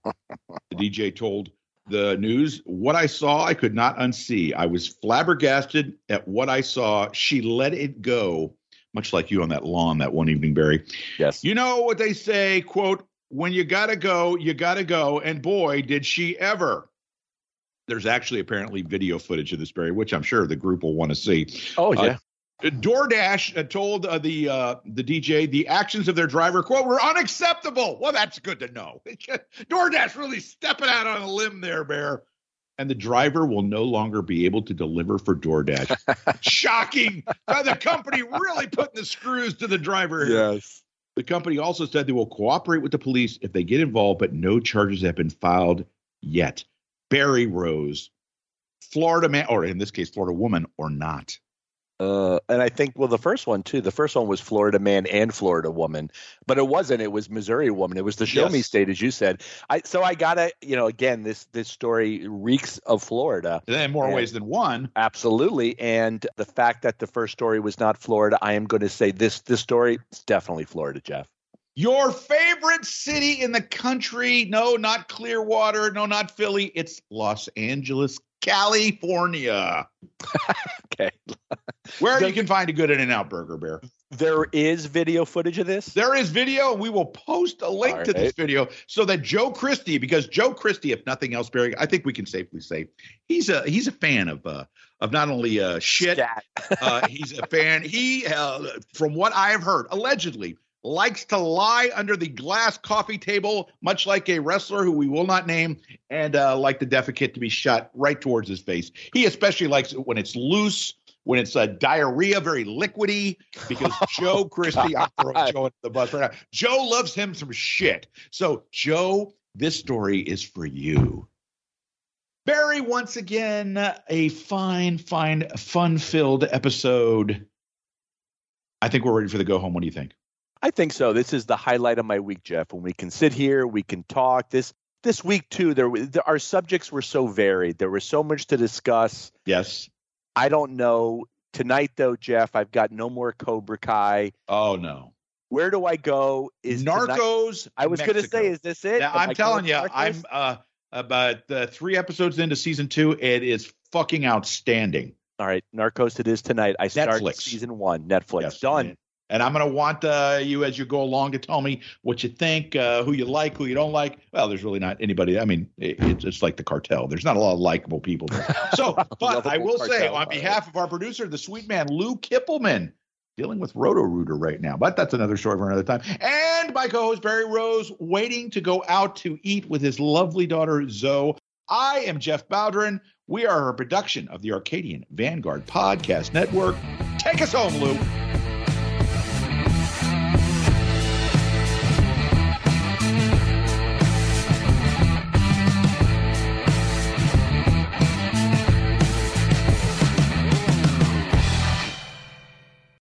The DJ told the news, What I saw, I could not unsee. I was flabbergasted at what I saw. She let it go, much like you on that lawn that one evening, Barry. Yes. You know what they say, quote, when you gotta go, you gotta go. And boy, did she ever. There's actually apparently video footage of this, Barry, which I'm sure the group will want to see. oh Uh, yeah. DoorDash uh, told uh, the uh, the DJ the actions of their driver quote were unacceptable. Well, that's good to know. DoorDash really stepping out on a limb there, Bear. And the driver will no longer be able to deliver for DoorDash. Shocking! The company really putting the screws to the driver. yes. The company also said they will cooperate with the police if they get involved, but no charges have been filed yet. Barry Rose, Florida man, or in this case, Florida woman, or not. Uh, and I think well, the first one too. The first one was Florida man and Florida woman, but it wasn't. It was Missouri woman. It was the Show Me State, as you said. I so I gotta, you know, again, this this story reeks of Florida, And in more Yeah. ways than one. absolutely. And the fact that the first story was not Florida, I am going to say this this story is definitely Florida, Jeff. Your favorite city in the country? No, not Clearwater. No, not Philly. It's Los Angeles, California, Okay, where The- you can find a good In and Out Burger Bear. there is video footage of this. There is video, and we will post a link All to this video so that Joe Christie, because Joe Christie, if nothing else, Barry, I think we can safely say he's a he's a fan of uh of not only uh shit, uh, he's a fan. He, uh, from what I have heard, allegedly likes to lie under the glass coffee table, much like a wrestler who we will not name, and uh, like the defecate to be shot right towards his face. He especially likes it when it's loose. When it's uh, diarrhea, very liquidy, because Joe Christie, I'm throwing Joe into the bus right now. Joe loves him some shit. So, Joe, this story is for you. Barry, once again, a fine, fine, fun filled episode. I think we're ready for the go home. What do you think? I think so. This is the highlight of my week, Jeff. When we can sit here, we can talk. This this week too, there, there our subjects were so varied. There was so much to discuss. Yes. I don't know tonight though, Jeff. I've got no more Cobra Kai. Oh, no. Where do I go? Is tonight- Narcos. I was going to say, is this it? Now, I'm telling you, Narcos? I'm uh, about uh, three episodes into season two. It is fucking outstanding. all right. Narcos. It is tonight. I start Netflix. season one. Netflix. Yes. Done. And I'm going to want uh, you as you go along to tell me what you think, uh, who you like, who you don't like. Well, there's really not anybody. I mean, it, it's just like the cartel. There's not a lot of likable people there. So, but I will say, on behalf of our producer, the sweet man Lou Kippelman, dealing with Roto Rooter right now. But that's another story for another time. And my co-host Barry Rose, waiting to go out to eat with his lovely daughter Zoe. I am Jeff Bowdren. We are a production of the Arcadian Vanguard Podcast Network. Take us home, Lou.